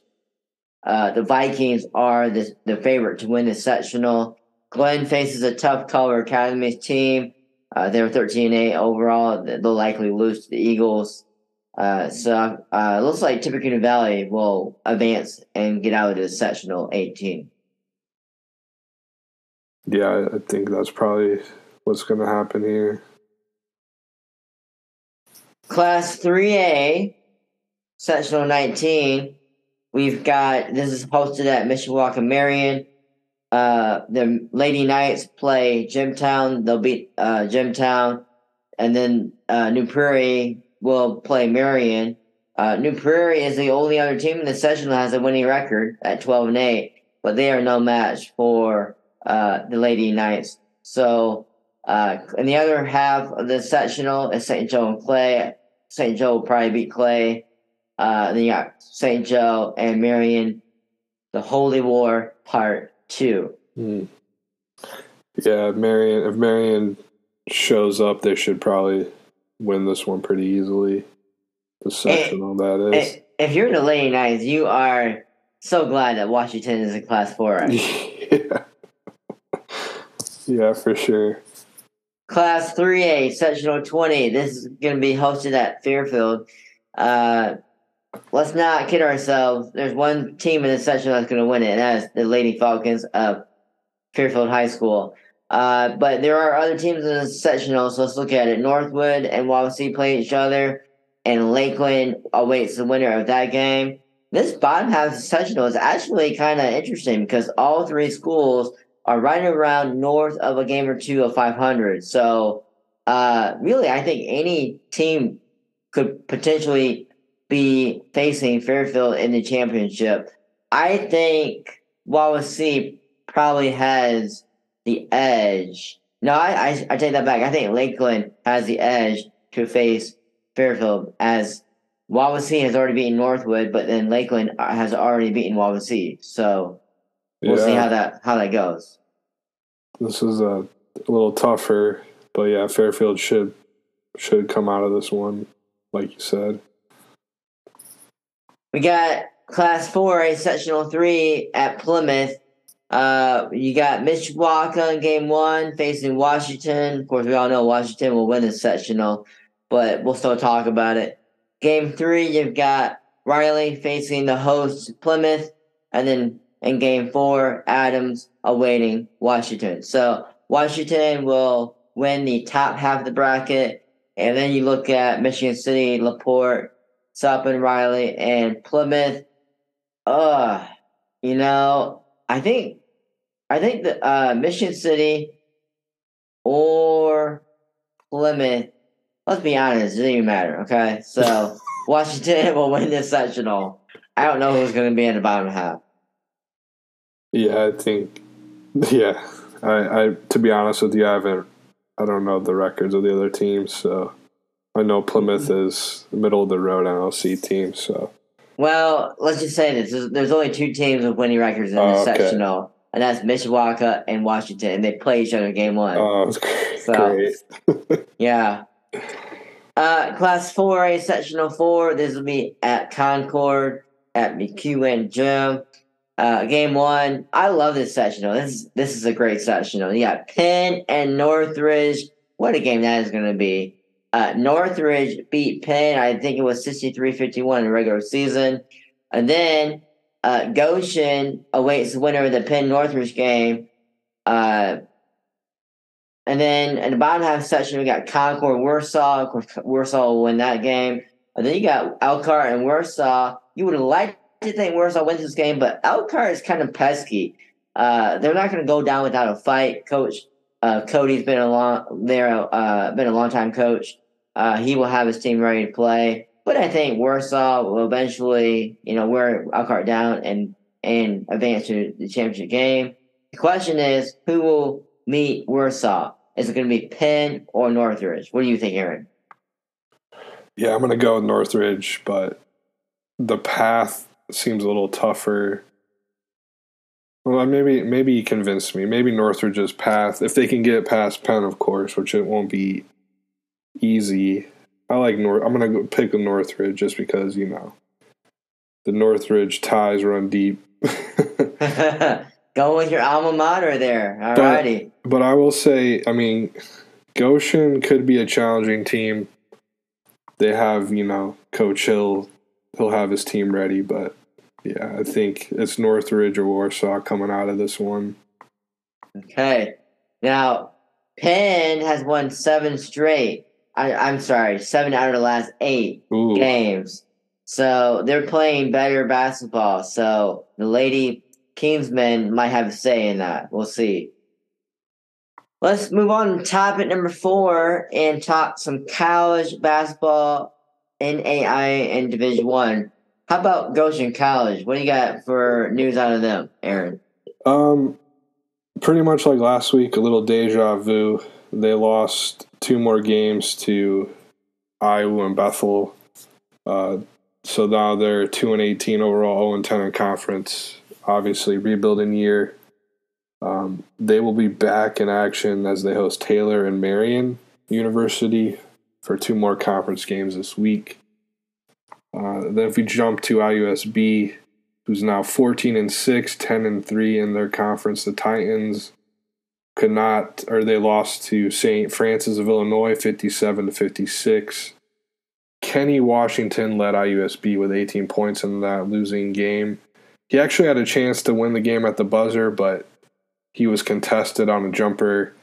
uh, the Vikings are the, the favorite to win the sectional. Glenn faces a tough Culver Academy team. Uh, they're 13 8 overall. They'll likely lose to the Eagles. Uh, so uh, it looks like Tippecanoe Valley will advance and get out of the sectional 18. Yeah, I think that's probably what's going to happen here. Class 3A, sectional 19. We've got this is hosted at Mishawaka Marian. Uh, the Lady Knights play Jimtown. They'll beat uh, Jimtown, and then uh, New Prairie will play Marian. Uh, New Prairie is the only other team in the session that has a winning record at twelve and eight, but they are no match for uh, the Lady Knights. So, uh, in the other half of the sectional is St. Joe and Clay. St. Joe will probably beat Clay. Uh, then you got St. Joe and Marian, the Holy War Part Two. Hmm. Yeah, Marian. If Marian shows up, they should probably win this one pretty easily. The sectional that is. If- If you're in the Lady Knights, you are so glad that Washington is in Class Four. yeah. yeah, for sure. Class 3A, Sectional 20. This is going to be hosted at Fairfield. Uh, let's not kid ourselves. There's one team in this section that's going to win it, and that is the Lady Falcons of Fairfield High School. Uh, but there are other teams in the sectional, so let's look at it. Northwood and Wawasee play each other, and Lakeland awaits the winner of that game. This bottom half of the sectional is actually kind of interesting because all three schools are right around north of a game or two of 500. So, uh, really, I think any team could potentially be facing Fairfield in the championship. I think Wawasee probably has the edge. No, I, I, I take that back. I think Lakeland has the edge to face Fairfield as Wawasee has already beaten Northwood, but then Lakeland has already beaten Wawasee. So we'll see how that how that goes. This is a little tougher, but yeah, Fairfield should should come out of this one, like you said. We got Class 4A Sectional 3 at Plymouth. Uh, you got Mishawaka in Game 1 facing Washington. Of course, we all know Washington will win this sectional, but we'll still talk about it. Game 3, you've got Riley facing the host Plymouth, and then in game four, Adams awaiting Washington. So Washington will win the top half of the bracket, and then you look at Michigan City, Laporte, Sutton, Riley, and Plymouth. Uh, you know, I think I think the uh, Michigan City or Plymouth. Let's be honest, it doesn't even matter. Okay, so Washington will win this sectional. I don't know who's going to be in the bottom half. Yeah, I think. Yeah, I, I to be honest with you, I haven't. I don't know the records of the other teams, so I know Plymouth Mm-hmm. is middle of the road NLC team. So Well, let's just say this: there's, there's only two teams with winning records in the Oh, okay. sectional, and that's Mishawaka and Washington, and they play each other game one. oh, So- great. Yeah. Uh, class 4A, sectional 4. This will be at Concord at McEwen Gym. Uh, game one. I love this sectional. This is this is a great sectional. You got Penn and Northridge. What a game that is going to be. Uh, Northridge beat Penn. I think it was 63-51 in the regular season. And then uh, Goshen awaits the winner of the Penn Northridge game. Uh, and then in the bottom half section, we got Concord, Warsaw. Warsaw will win that game. And then you got Elkhart and Warsaw. You would liked to think Warsaw wins this game, but Elkhart is kind of pesky. Uh, they're not going to go down without a fight. Coach uh, Cody's been a long there, uh, been a long time coach. Uh, he will have his team ready to play. But I think Warsaw will eventually, you know, wear Elkhart down and and advance to the championship game. The question is, who will meet Warsaw? Is it going to be Penn or Northridge? What do you think, Aaron? Yeah, I'm going to go with Northridge, but the path seems a little tougher. Well, maybe maybe you convinced me. Maybe Northridge's path, if they can get past Penn, of course, which it won't be easy. I like North. I'm going to go pick Northridge just because you know the Northridge ties run deep. Go with your alma mater there. Alrighty. But I will say, I mean, Goshen could be a challenging team. They have, you know, Coach Hill. He'll have his team ready, but yeah, I think it's Northridge or Warsaw coming out of this one. Okay. Now, Penn has won seven straight. I, I'm sorry, seven out of the last eight Ooh, games. So they're playing better basketball. So the Lady Kingsmen might have a say in that. We'll see. Let's move on to topic number four and talk some college basketball, NAI and Division One. How about Goshen College? What do you got for news out of them, Aaron? um, pretty much like last week, a little deja vu. They lost two more games to Iowa and Bethel. Uh, so now they're two and eighteen overall, zero and ten in conference. Obviously, rebuilding year. Um, they will be back in action as they host Taylor and Marian University for two more conference games this week. Uh, then, if we jump to IUSB, who's now 14 and 6, 10 and 3 in their conference, the Titans could not, or they lost to St. Francis of Illinois 57 to 56. Kenny Washington led IUSB with 18 points in that losing game. He actually had a chance to win the game at the buzzer, but he was contested on a jumper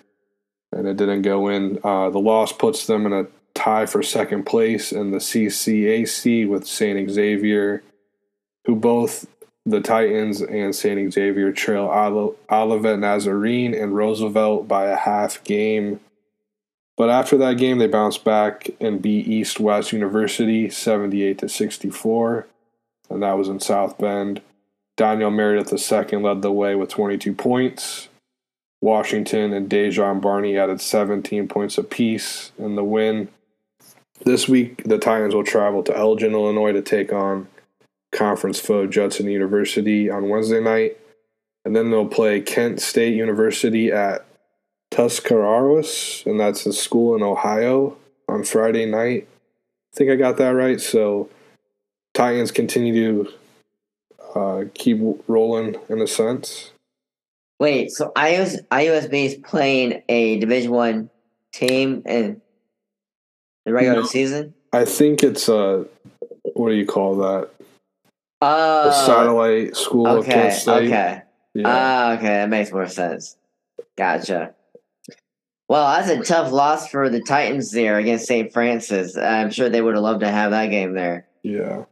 and it didn't go in. Uh, the loss puts them in a tie for second place in the CCAC with St. Xavier, who both the Titans and St. Xavier trail Olivet Nazarene and Roosevelt by a half game. But after that game, they bounced back and beat East West University 78 to 64, and that was in South Bend. Daniel Meredith II led the way with 22 points. Washington and Dejon Barney added 17 points apiece in the win. This week, the Titans will travel to Elgin, Illinois to take on conference foe Judson University on Wednesday night. And then they'll play Kent State University at Tuscarawas, and that's a school in Ohio on Friday night. I think I got that right. So, Titans continue to uh, keep rolling in a sense. Wait, so IUS, IUSB is playing a Division One team in the regular No. season? I think it's uh what do you call that? The satellite school of okay, okay. Yeah. Ah, okay, that makes more sense. Gotcha. Well, that's a tough loss for the Titans there against St. Francis. I'm sure they would have loved to have that game there. yeah.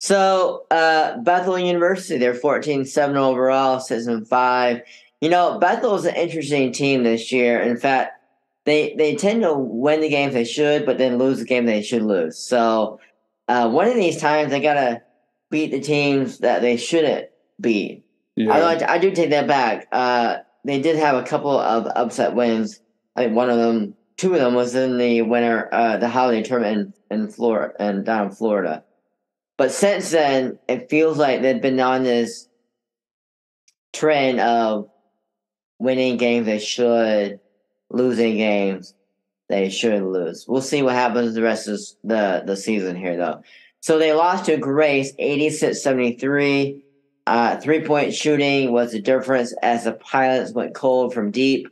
So, uh, Bethel University, they're 14 7 overall, 6 and 5. You know, Bethel is an interesting team this year. In fact, they they tend to win the games they should, but then lose the game they should lose. So, uh, one of these times they got to beat the teams that they shouldn't beat. Yeah. I, I do take that back. Uh, they did have a couple of upset wins. I think one of them, two of them, was in the winter, uh, the holiday tournament in, in Florida and down in Florida. But since then, it feels like they've been on this trend of winning games they should, losing games they should lose. We'll see what happens the rest of the, the season here, though. So they lost to Grace 86 73. Uh, three point shooting was the difference as the Pilots went cold from deep.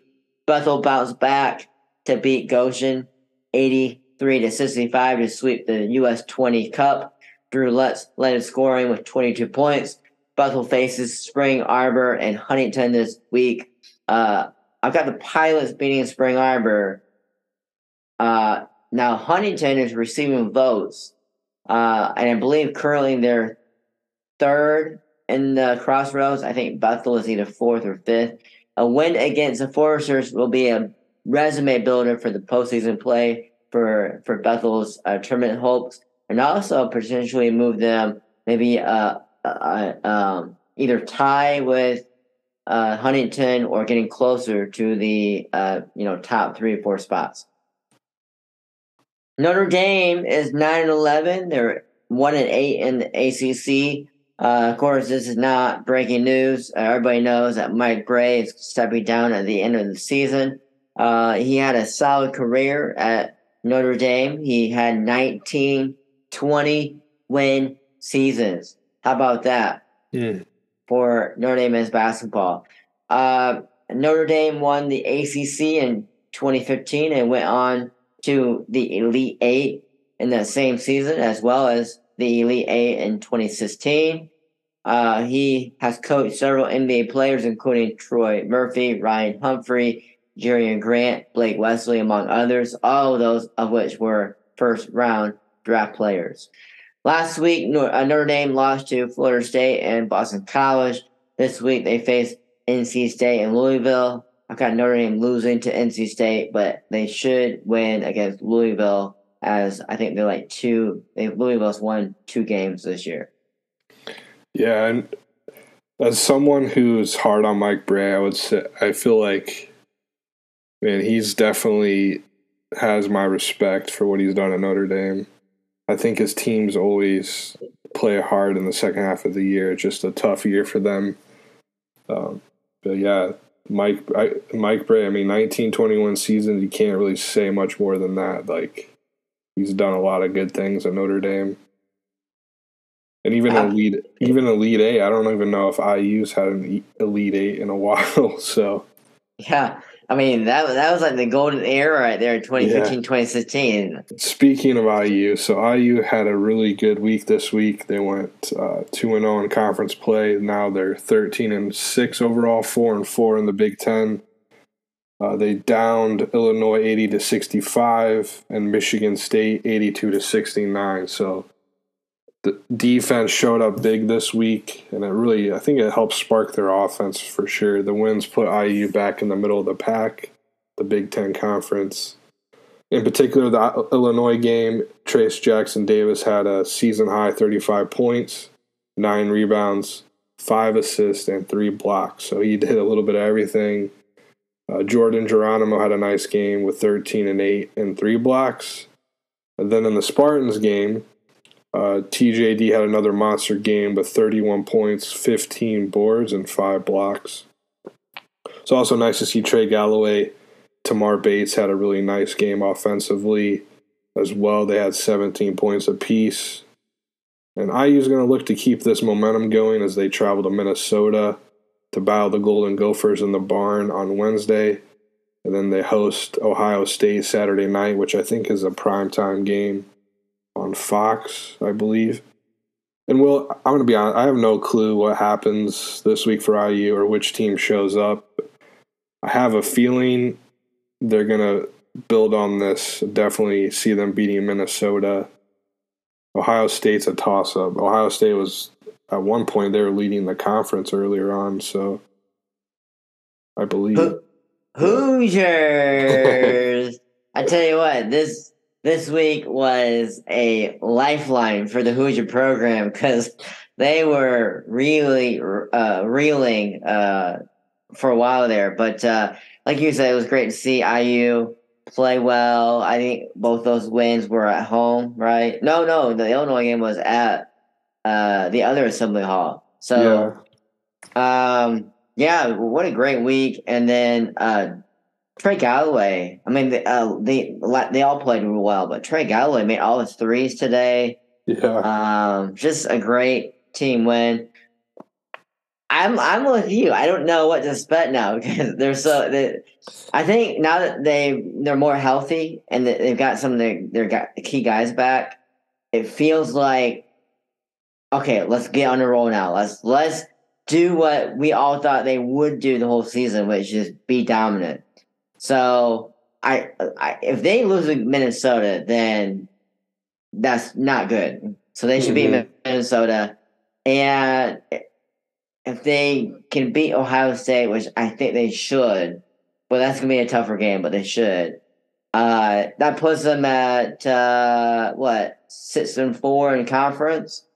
Bethel bounced back to beat Goshen 83 to 65 to sweep the US 20 Cup. Drew Lutz led in scoring with 22 points. Bethel faces Spring Arbor and Huntington this week. Uh, I've got the Pilots beating Spring Arbor. Uh, now Huntington is receiving votes, uh, and I believe currently they're third in the crossroads. I think Bethel is either fourth or fifth. A win against the Foresters will be a resume builder for the postseason play for for Bethel's uh, tournament hopes, and also potentially move them maybe uh, uh, um, either tie with uh, Huntington or getting closer to the uh, you know top three or four spots. Notre Dame is nine and eleven. They're one and eight in the ACC. Uh, of course, this is not breaking news. Uh, everybody knows that Mike Brey is stepping down at the end of the season. Uh, he had a solid career at Notre Dame. He had 19, 20 win seasons. How about that Hmm. For Notre Dame men's basketball? Uh, Notre Dame won the ACC in 2015 and went on to the Elite Eight in that same season, as well as the Elite Eight in 2016. Uh, he has coached several NBA players, including Troy Murphy, Ryan Humphrey, Jerian Grant, Blake Wesley, among others, all of those of which were first round draft players. Last week, uh, Notre Dame lost to Florida State and Boston College. This week, they faced NC State and Louisville. I've got Notre Dame losing to NC State, but they should win against Louisville, as I think they're like two. They Louisville's won two games this year. Yeah, and as someone who's hard on Mike Brey, I would say I feel like, man, he's definitely has my respect for what he's done at Notre Dame. I think his teams always play hard in the second half of the year. It's just a tough year for them. Um, but yeah, Mike I, Mike Brey. I mean, nineteen twenty one seasons. You can't really say much more than that. Like he's done a lot of good things at Notre Dame. And even Uh, elite, even elite eight. I don't even know if IU's had an elite eight in a while. So Yeah, I mean that that was like the golden era right there, 2015, 2016. speaking of IU, so IU had a really good week this week. They went uh, two and zero in conference play. Now they're thirteen and six overall, four and four in the Big Ten. Uh, they downed Illinois eighty to sixty five and Michigan State eighty two to sixty nine. So the defense showed up big this week, and it really, I think it helped spark their offense for sure. The wins put IU back in the middle of the pack, the Big Ten Conference. In particular, the Illinois game, Trayce Jackson Davis had a season high 35 points, nine rebounds, five assists, and three blocks. So he did a little bit of everything. Uh, Jordan Geronimo had a nice game with 13 and 8 and three blocks. And then in the Spartans game, uh, TJD had another monster game with 31 points, 15 boards, and five blocks. It's also nice to see Trey Galloway, Tamar Bates had a really nice game offensively as well. They had 17 points apiece. And IU is going to look to keep this momentum going as they travel to Minnesota to battle the Golden Gophers in the barn on Wednesday. And then they host Ohio State Saturday night, which I think is a primetime game on Fox, I believe. And Will, I'm going to be honest, I have no clue what happens this week for IU or which team shows up. I have a feeling they're going to build on this. Definitely see them beating Minnesota. Ohio State's a toss up. Ohio State was at one point they were leading the conference earlier on, so I believe. Ho- Hoosiers. I tell you what, this this week was a lifeline for the Hoosier program because they were really uh, reeling uh, for a while there. But uh, like you said, it was great to see IU play well. I think both those wins were at home, right? No, no, the Illinois game was at uh, the other Assembly Hall. So, yeah. um, yeah, what a great week! And then uh, Trey Galloway. I mean, they, uh, they they all played real well, but Trey Galloway made all his threes today. Yeah, um, just a great team win. I'm I'm with you. I don't know what to expect now because they're so. They, I think now that they they're more healthy and they've got some of their their key guys back, it feels like okay. Let's get on the roll now. Let's let's do what we all thought they would do the whole season, which is be dominant. So I, I if they lose to Minnesota, then that's not good. So they should mm-hmm. beat Minnesota, and if they can beat Ohio State, which I think they should, but that's gonna be a tougher game, but they should. Uh, that puts them at uh, what six and four in conference,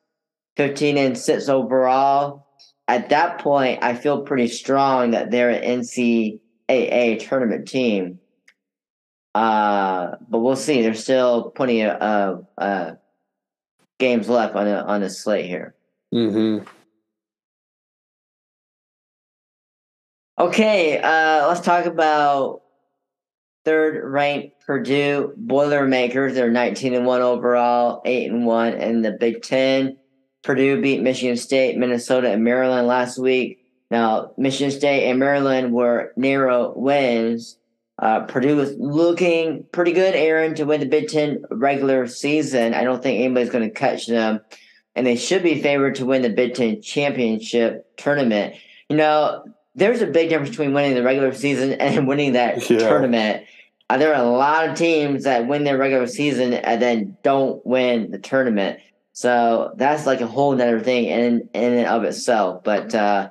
fifteen and six overall. At that point, I feel pretty strong that they're an NCAA tournament team. Uh, but we'll see. There's still plenty of uh, uh, games left on the on the slate here. Mm-hmm. Okay, uh, let's talk about third ranked Purdue Boilermakers. They're 19 and 1 overall, 8 and 1 in the Big Ten. Purdue beat Michigan State, Minnesota, and Maryland last week. Now, Michigan State and Maryland were narrow wins. Uh, Purdue was looking pretty good, Aaron, to win the Big Ten regular season. I don't think anybody's going to catch them. And they should be favored to win the Big Ten championship tournament. You know, there's a big difference between winning the regular season and winning that yeah. tournament. Uh, there are a lot of teams that win their regular season and then don't win the tournament. So that's like a whole other thing in in and of itself. But uh,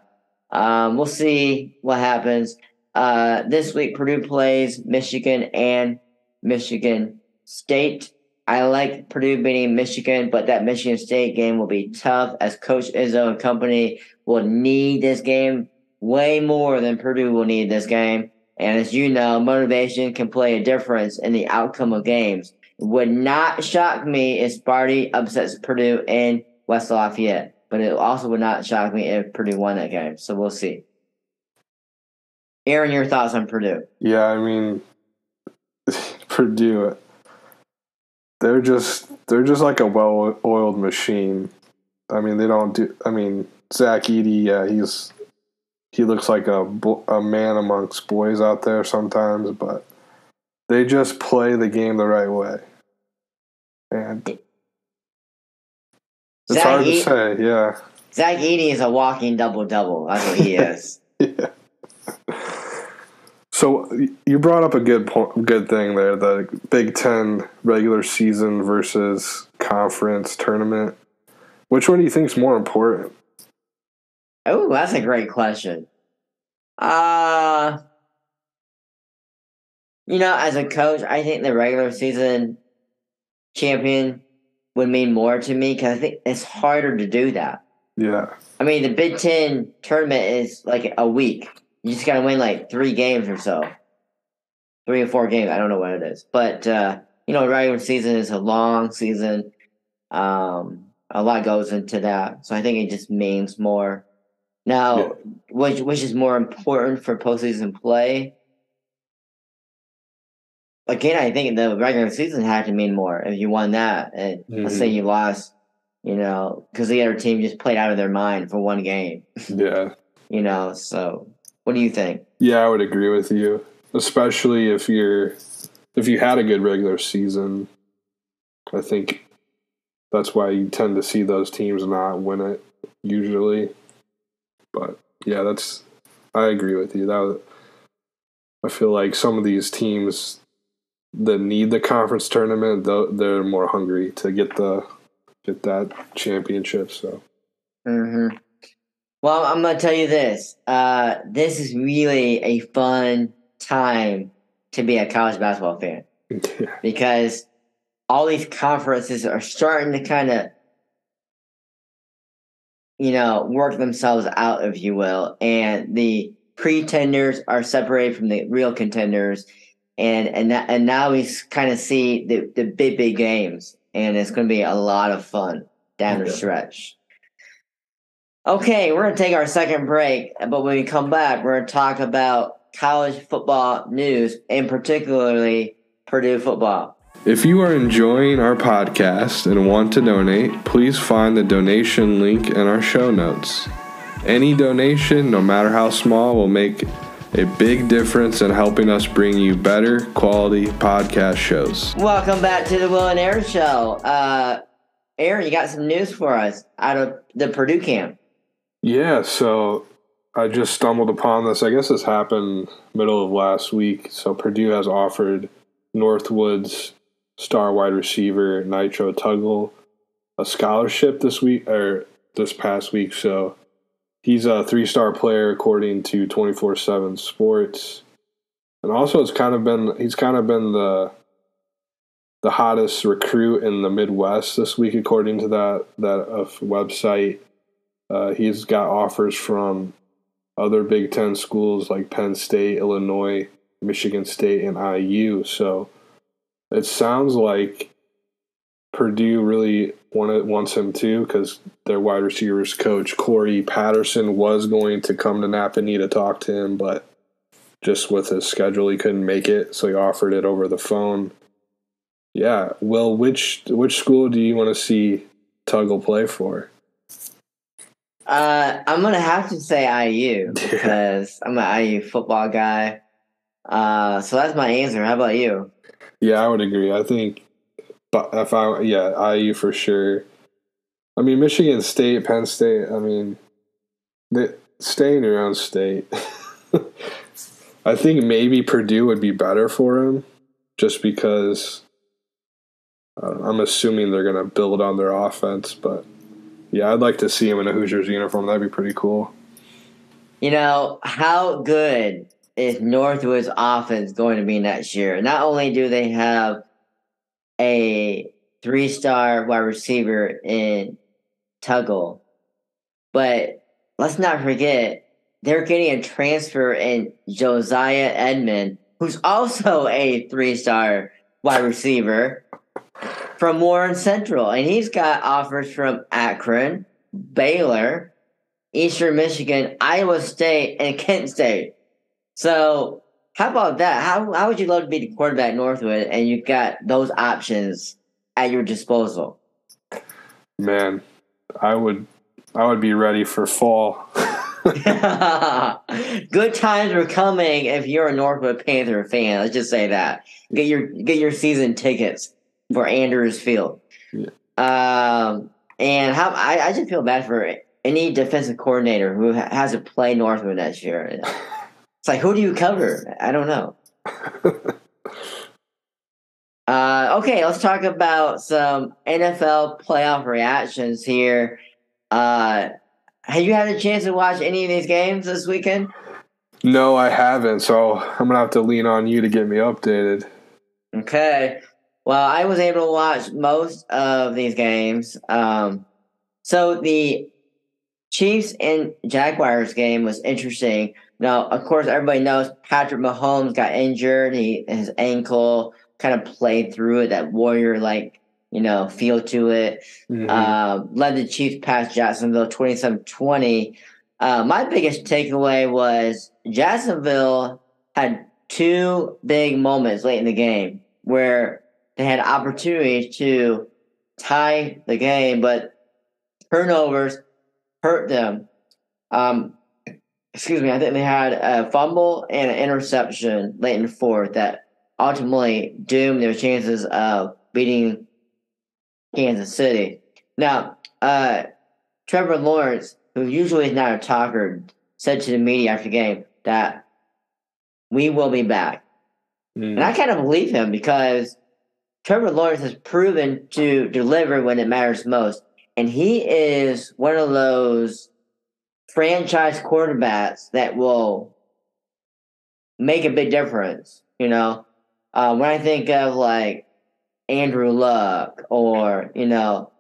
um, we'll see what happens. Uh, this week, Purdue plays Michigan and Michigan State. I like Purdue beating Michigan, but that Michigan State game will be tough as Coach Izzo and company will need this game way more than Purdue will need this game. And as you know, motivation can play a difference in the outcome of games. Would not shock me if Sparty upsets Purdue in West Lafayette, but it also would not shock me if Purdue won that game. So we'll see. Aaron, your thoughts on Purdue? Yeah, I mean, Purdue, they're just they're just like a well-oiled machine. I mean, they don't do. I mean, Zach Edey, yeah, he's he looks like a a man amongst boys out there sometimes, but they just play the game the right way, and it's Zach hard to say. Yeah, Zach Edey is a walking double double. That's what he is. yeah. So you brought up a good point, good thing there. The Big Ten regular season versus conference tournament. Which one do you think is more important? Oh, that's a great question. Uh you know, as a coach, I think the regular season champion would mean more to me because I think it's harder to do that. Yeah. I mean, the Big Ten tournament is like a week. You just got to win like three games or so, three or four games. I don't know what it is, but uh, you know, regular season is a long season. Um, a lot goes into that, so I think it just means more. Now, yeah. which which is more important for postseason play? Again, I think the regular season had to mean more if you won that. And mm-hmm. let's say mm-hmm. you lost, you know, because the other team just played out of their mind for one game. Yeah. you know, so what do you think? Yeah, I would agree with you, especially if you're if you had a good regular season. I think that's why you tend to see those teams not win it usually. But yeah, that's I agree with you. That was, I feel like some of these teams that need the conference tournament, they're more hungry to get the get that championship. So. Mm-hmm. Well, I'm gonna tell you this. Uh, this is really a fun time to be a college basketball fan yeah. because all these conferences are starting to kind of, you know, work themselves out, if you will, and the pretenders are separated from the real contenders, and and that, and now we kind of see the the big big games, and it's going to be a lot of fun down okay. the stretch. Okay, we're going to take our second break, but when we come back, we're going to talk about college football news, and particularly Purdue football. If you are enjoying our podcast and want to donate, please find the donation link in our show notes. Any donation, no matter how small, will make a big difference in helping us bring you better quality podcast shows. Welcome back to the Will and Aaron Show. Uh, Aaron, you got some news for us out of the Purdue camp. Yeah, so I just stumbled upon this. I guess this happened middle of last week. So Purdue has offered Northwood's star wide receiver Nitro Tuggle a scholarship this week or this past week. So he's a three star player according to twenty four seven sports. And also it's kind of been he's kind of been the the hottest recruit in the Midwest this week according to that that uh, website. Uh, he's got offers from other Big Ten schools like Penn State, Illinois, Michigan State, and IU. So it sounds like Purdue really wanted, wants him too because their wide receivers coach Cory Patterson was going to come to Nappanee to talk to him, but just with his schedule he couldn't make it, so he offered it over the phone. Yeah, well, which which school do you want to see Tuggle play for? Uh, I'm gonna have to say IU because I'm an IU football guy. Uh, so that's my answer. How about you? Yeah, I would agree. I think, but if I yeah, IU for sure. I mean, Michigan State, Penn State. I mean, they stay in your own state. I think maybe Purdue would be better for him, just because. Uh, I'm assuming they're going to build on their offense, but yeah, I'd like to see him in a Hoosiers uniform. That'd be pretty cool. You know how good is Northwood's offense going to be next year? Not only do they have a three star wide receiver in Tuggle, but let's not forget they're getting a transfer in Josiah Edmond, who's also a three star wide receiver from Warren Central. And he's got offers from Akron, Baylor, Eastern Michigan, Iowa State, and Kent State. So how about that? How how would you love to be the quarterback Northwood and you've got those options at your disposal? Man, I would I would be ready for fall. Good times are coming if you're a Northwood Panther fan. Let's just say that. Get your get your season tickets for Andrews Field. Yeah. Um, and how I, I just feel bad for any defensive coordinator who has to play Northwood next year. It's like, who do you cover? I don't know. uh, okay, let's talk about some NFL playoff reactions here. Uh, have you had a chance to watch any of these games this weekend? No, I haven't. So I'm gonna have to lean on you to get me updated. Okay. Well, I was able to watch most of these games. Um, so the Chiefs and Jaguars game was interesting. Now, of course, everybody knows Patrick Mahomes got injured. He his ankle kind of played through it. That warrior like you know feel to it. Mm-hmm. Uh, led the Chiefs past Jacksonville 27-20. Uh, my biggest takeaway was Jacksonville had two big moments late in the game where they had opportunities to tie the game, but turnovers hurt them. Um, excuse me, I think they had a fumble and an interception late in the fourth that ultimately doomed their chances of beating Kansas City. Now, uh, Trevor Lawrence, who usually is not a talker, said to the media after the game that we will be back. Mm. And I kind of believe him because Trevor Lawrence has proven to deliver when it matters most. And he is one of those franchise quarterbacks that will make a big difference. You know, uh, when I think of like Andrew Luck or, you know,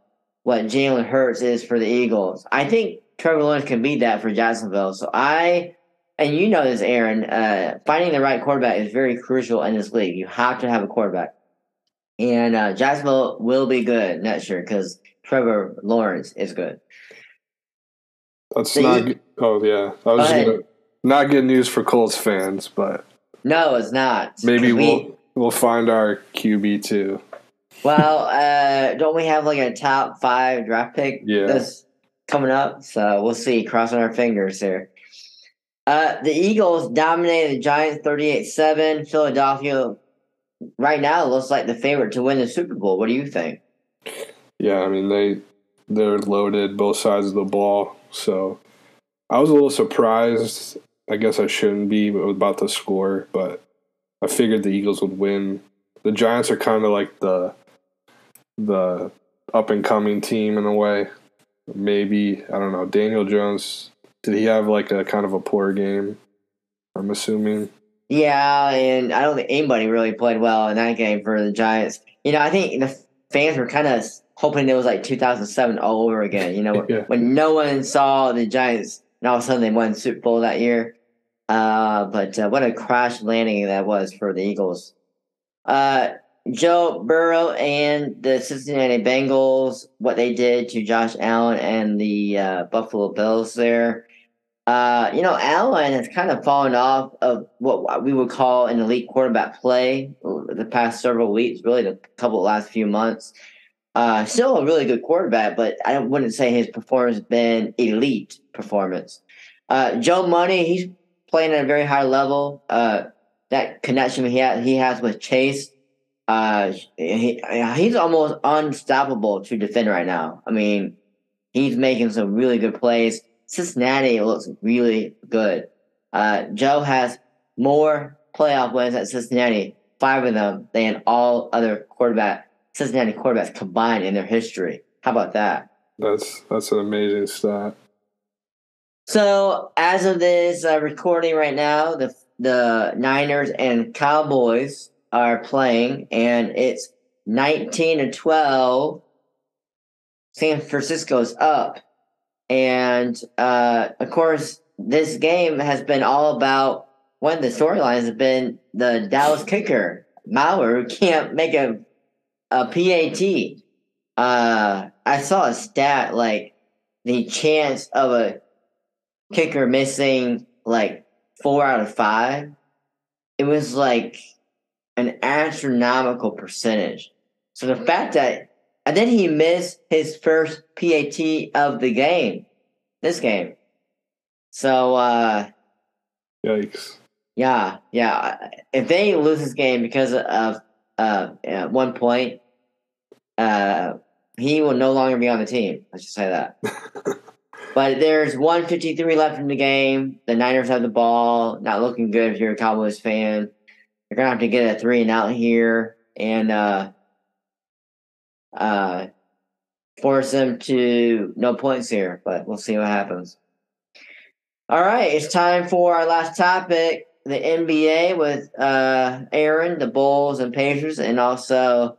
what Jalen Hurts is for the Eagles, I think Trevor Lawrence can be that for Jacksonville. So I, and you know this, Aaron, uh, finding the right quarterback is very crucial in this league. You have to have a quarterback. And uh, Jacksonville will be good next year because Trevor Lawrence is good. That's The not. Oh yeah, I was Go gonna, not good news for Colts fans, but No, it's not. Maybe we- we'll we'll find our QB too. Well, uh, don't we have like a top five draft pick Yeah. that's coming up? So we'll see. Crossing our fingers here. Uh, the Eagles dominated the Giants 38 7. Philadelphia, right now, looks like the favorite to win the Super Bowl. What do you think? Yeah, I mean they they're loaded both sides of the ball. So I was a little surprised. I guess I shouldn't be about the score, but I figured the Eagles would win. The Giants are kind of like the the up and coming team in a way. Maybe I don't know. Daniel Jones did he have like a kind of a poor game? I'm assuming. Yeah, and I don't think anybody really played well in that game for the Giants. You know, I think the fans were kind of hoping it was like 2007 all over again. You know, Yeah. when no one saw the Giants, and all of a sudden they won Super Bowl that year. Uh, but uh, what a crash landing that was for the Eagles. Uh, Joe Burrow and the Cincinnati Bengals, what they did to Josh Allen and the uh, Buffalo Bills there. Uh, you know, Allen has kind of fallen off of what we would call an elite quarterback play the past several weeks, really the couple last few months. Uh, still a really good quarterback, but I wouldn't say his performance has been elite performance. Uh, Joe Money, he's playing at a very high level. Uh, that connection he has, he has with Chase, uh, he, he's almost unstoppable to defend right now. I mean, he's making some really good plays. Cincinnati looks really good. Uh, Joe has more playoff wins at Cincinnati, five of them, than all other quarterback Cincinnati quarterbacks combined in their history. How about that? That's that's an amazing stat. So, as of this uh, recording right now, the the Niners and Cowboys are playing, and it's nineteen to twelve. San Francisco's up, and uh, of course, this game has been all about one of the storylines has been the Dallas kicker Maher who can't make a a PAT. Uh, I saw a stat like the chance of a kicker missing like four out of five. It was like an astronomical percentage. So the fact that and then he missed his first PAT of the game, this game. So uh Yikes. yeah, yeah. If they lose this game because of uh one point, uh he will no longer be on the team. Let's just say that. but there's 153 left in the game. The Niners have the ball. Not looking good if you're a Cowboys fan. You're gonna have to get a three and out here and uh uh force them to no points here, but we'll see what happens. All right, it's time for our last topic, the NBA with uh Aaron, the Bulls and Pacers, and also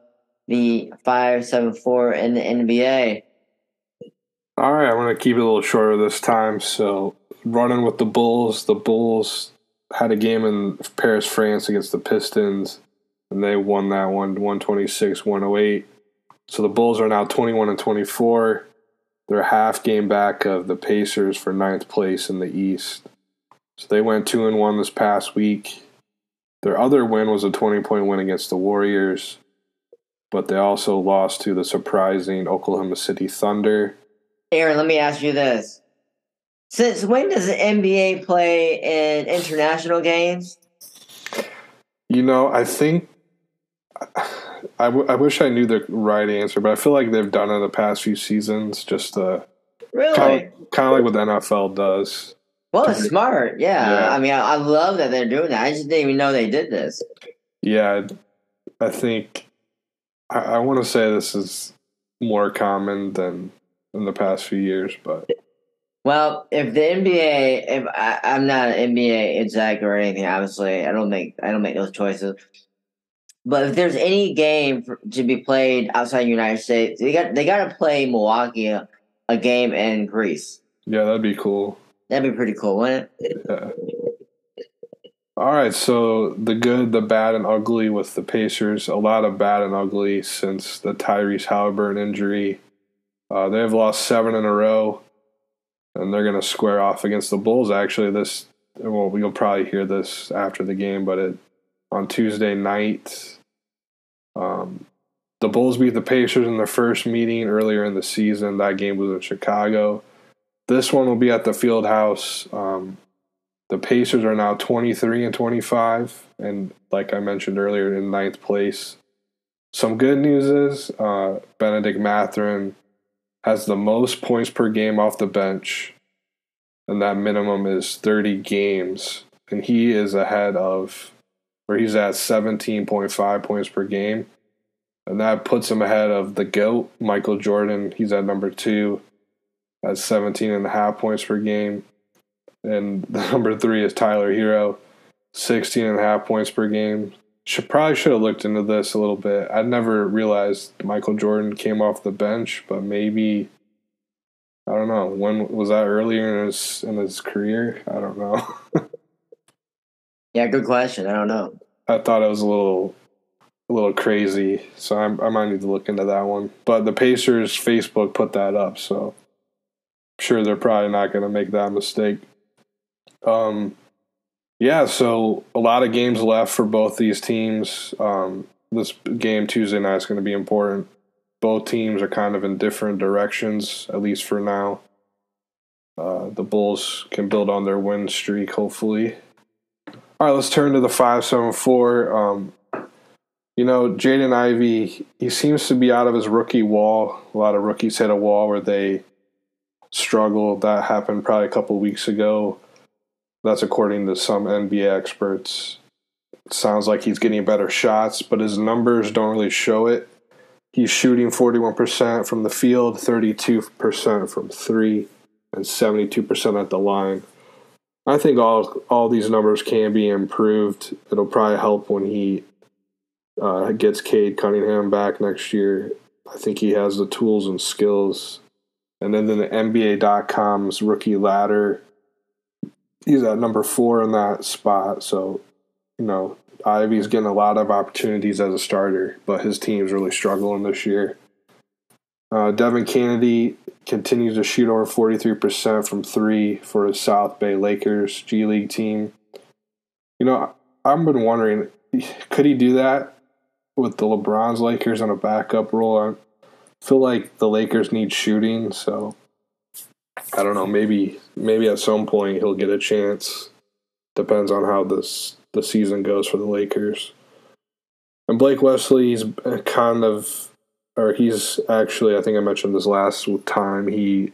the five seven four in the NBA. All right, I'm going to keep it a little shorter this time. So, running with the Bulls, the Bulls had a game in Paris, France against the Pistons, and they won that one 126 108. So, the Bulls are now 21 and 24. They're half game back of the Pacers for ninth place in the East. So, they went 2 and 1 this past week. Their other win was a 20 point win against the Warriors, but they also lost to the surprising Oklahoma City Thunder. Aaron, let me ask you this. Since when does the NBA play in international games? You know, I think I, w- I wish I knew the right answer, but I feel like they've done it the past few seasons. Just uh, Really? kind of, kind of like what the NFL does. well, it's smart. Yeah. Yeah. I mean, I, I love that they're doing that. I just didn't even know they did this. Yeah, I think I, I want to say this is more common than in the past few years, but Well, if the NBA, if I, I'm not an NBA exec or anything, obviously, I don't make I don't make those choices. But if there's any game for, to be played outside the United States, they got they got to play Milwaukee a, a game in Greece. yeah, that'd be cool. That'd be pretty cool, wouldn't it? Yeah. All right, so the good, the bad, and ugly with the Pacers. A lot of bad and ugly since the Tyrese Halliburton injury. Uh, they've lost seven in a row, and they're going to square off against the Bulls. Actually, this well, you'll probably hear this after the game, but it on Tuesday night, um, the Bulls beat the Pacers in their first meeting earlier in the season. That game was in Chicago. This one will be at the Field House. Um, the Pacers are now 23 and 25, and like I mentioned earlier, in ninth place. Some good news is uh, Bennedict Mathurin has the most points per game off the bench, and that minimum is 30 games, and he is ahead of, or he's at 17.5 points per game, and that puts him ahead of the GOAT, Michael Jordan. He's at number two at 17 and a half points per game. And the number three is Tyler Herro, 16 and a half points per game. Should probably should have looked into this a little bit. I never realized Michael Jordan came off the bench, but maybe I don't know. When was that earlier in his in his career? I don't know. Yeah, good question. I don't know. I thought it was a little a little crazy, so I'm, I might need to look into that one. But the Pacers Facebook put that up, so I'm sure they're probably not going to make that mistake. Um, yeah, so a lot of games left for both these teams. Um, this game Tuesday night is going to be important. Both teams are kind of in different directions, at least for now. Uh, the Bulls can build on their win streak, hopefully. All right, let's turn to the five seven four. Um, you know, Jaden Ivey, he seems to be out of his rookie wall. A lot of rookies hit a wall where they struggle. That happened probably a couple weeks ago. That's according to some NBA experts. It sounds like he's getting better shots, but his numbers don't really show it. He's shooting 41% from the field, 32% from three, and 72% at the line. I think all all these numbers can be improved. It'll probably help when he uh, gets Cade Cunningham back next year. I think he has the tools and skills. And then, then the NBA.com's rookie ladder, he's at number four in that spot. So, you know, Ivey's getting a lot of opportunities as a starter, but his team's really struggling this year. Uh, Devin Kennedy continues to shoot over 43% from three for his South Bay Lakers G League team. You know, I've been wondering, could he do that with the LeBron's Lakers on a backup role? I feel like the Lakers need shooting, so I don't know. Maybe maybe at some point he'll get a chance. Depends on how this the season goes for the Lakers. And Blake Wesley, he's kind of, or he's actually, I think I mentioned this last time. He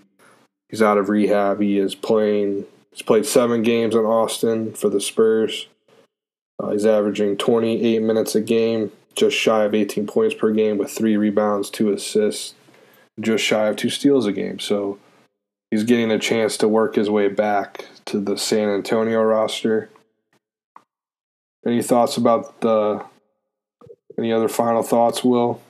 he's out of rehab. He is playing. He's played seven games in Austin for the Spurs. Uh, he's averaging 28 minutes a game, just shy of 18 points per game, with three rebounds, two assists, just shy of two steals a game. So he's getting a chance to work his way back to the San Antonio roster. Any thoughts about the? Any other final thoughts, Will?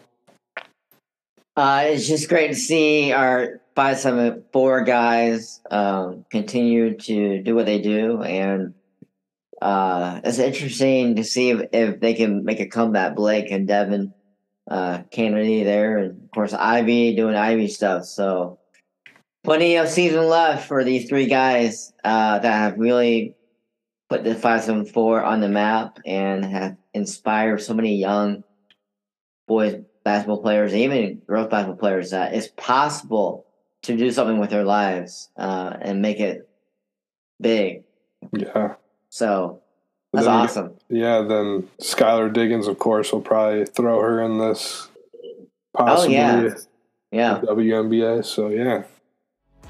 Uh, it's just great to see our five seven four guys um, continue to do what they do, and uh, it's interesting to see if, if they can make a comeback. Blake and Devin uh, Kennedy there, and of course Ivey doing Ivey stuff. So plenty of season left for these three guys uh, that have really put the five seven four on the map and have inspired so many young boys basketball players, even girls basketball players, that it's possible to do something with their lives uh, and make it big. Yeah. So That's Then awesome. Yeah, then Skylar Diggins, of course, will probably throw her in this possibly Oh, yeah. Yeah. WNBA. So yeah.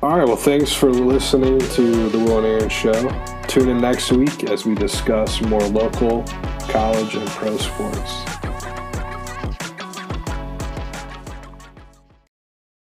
All right. Well, thanks for listening to the Will and Aaron Show. Tune in next week as we discuss more local, college, and pro sports.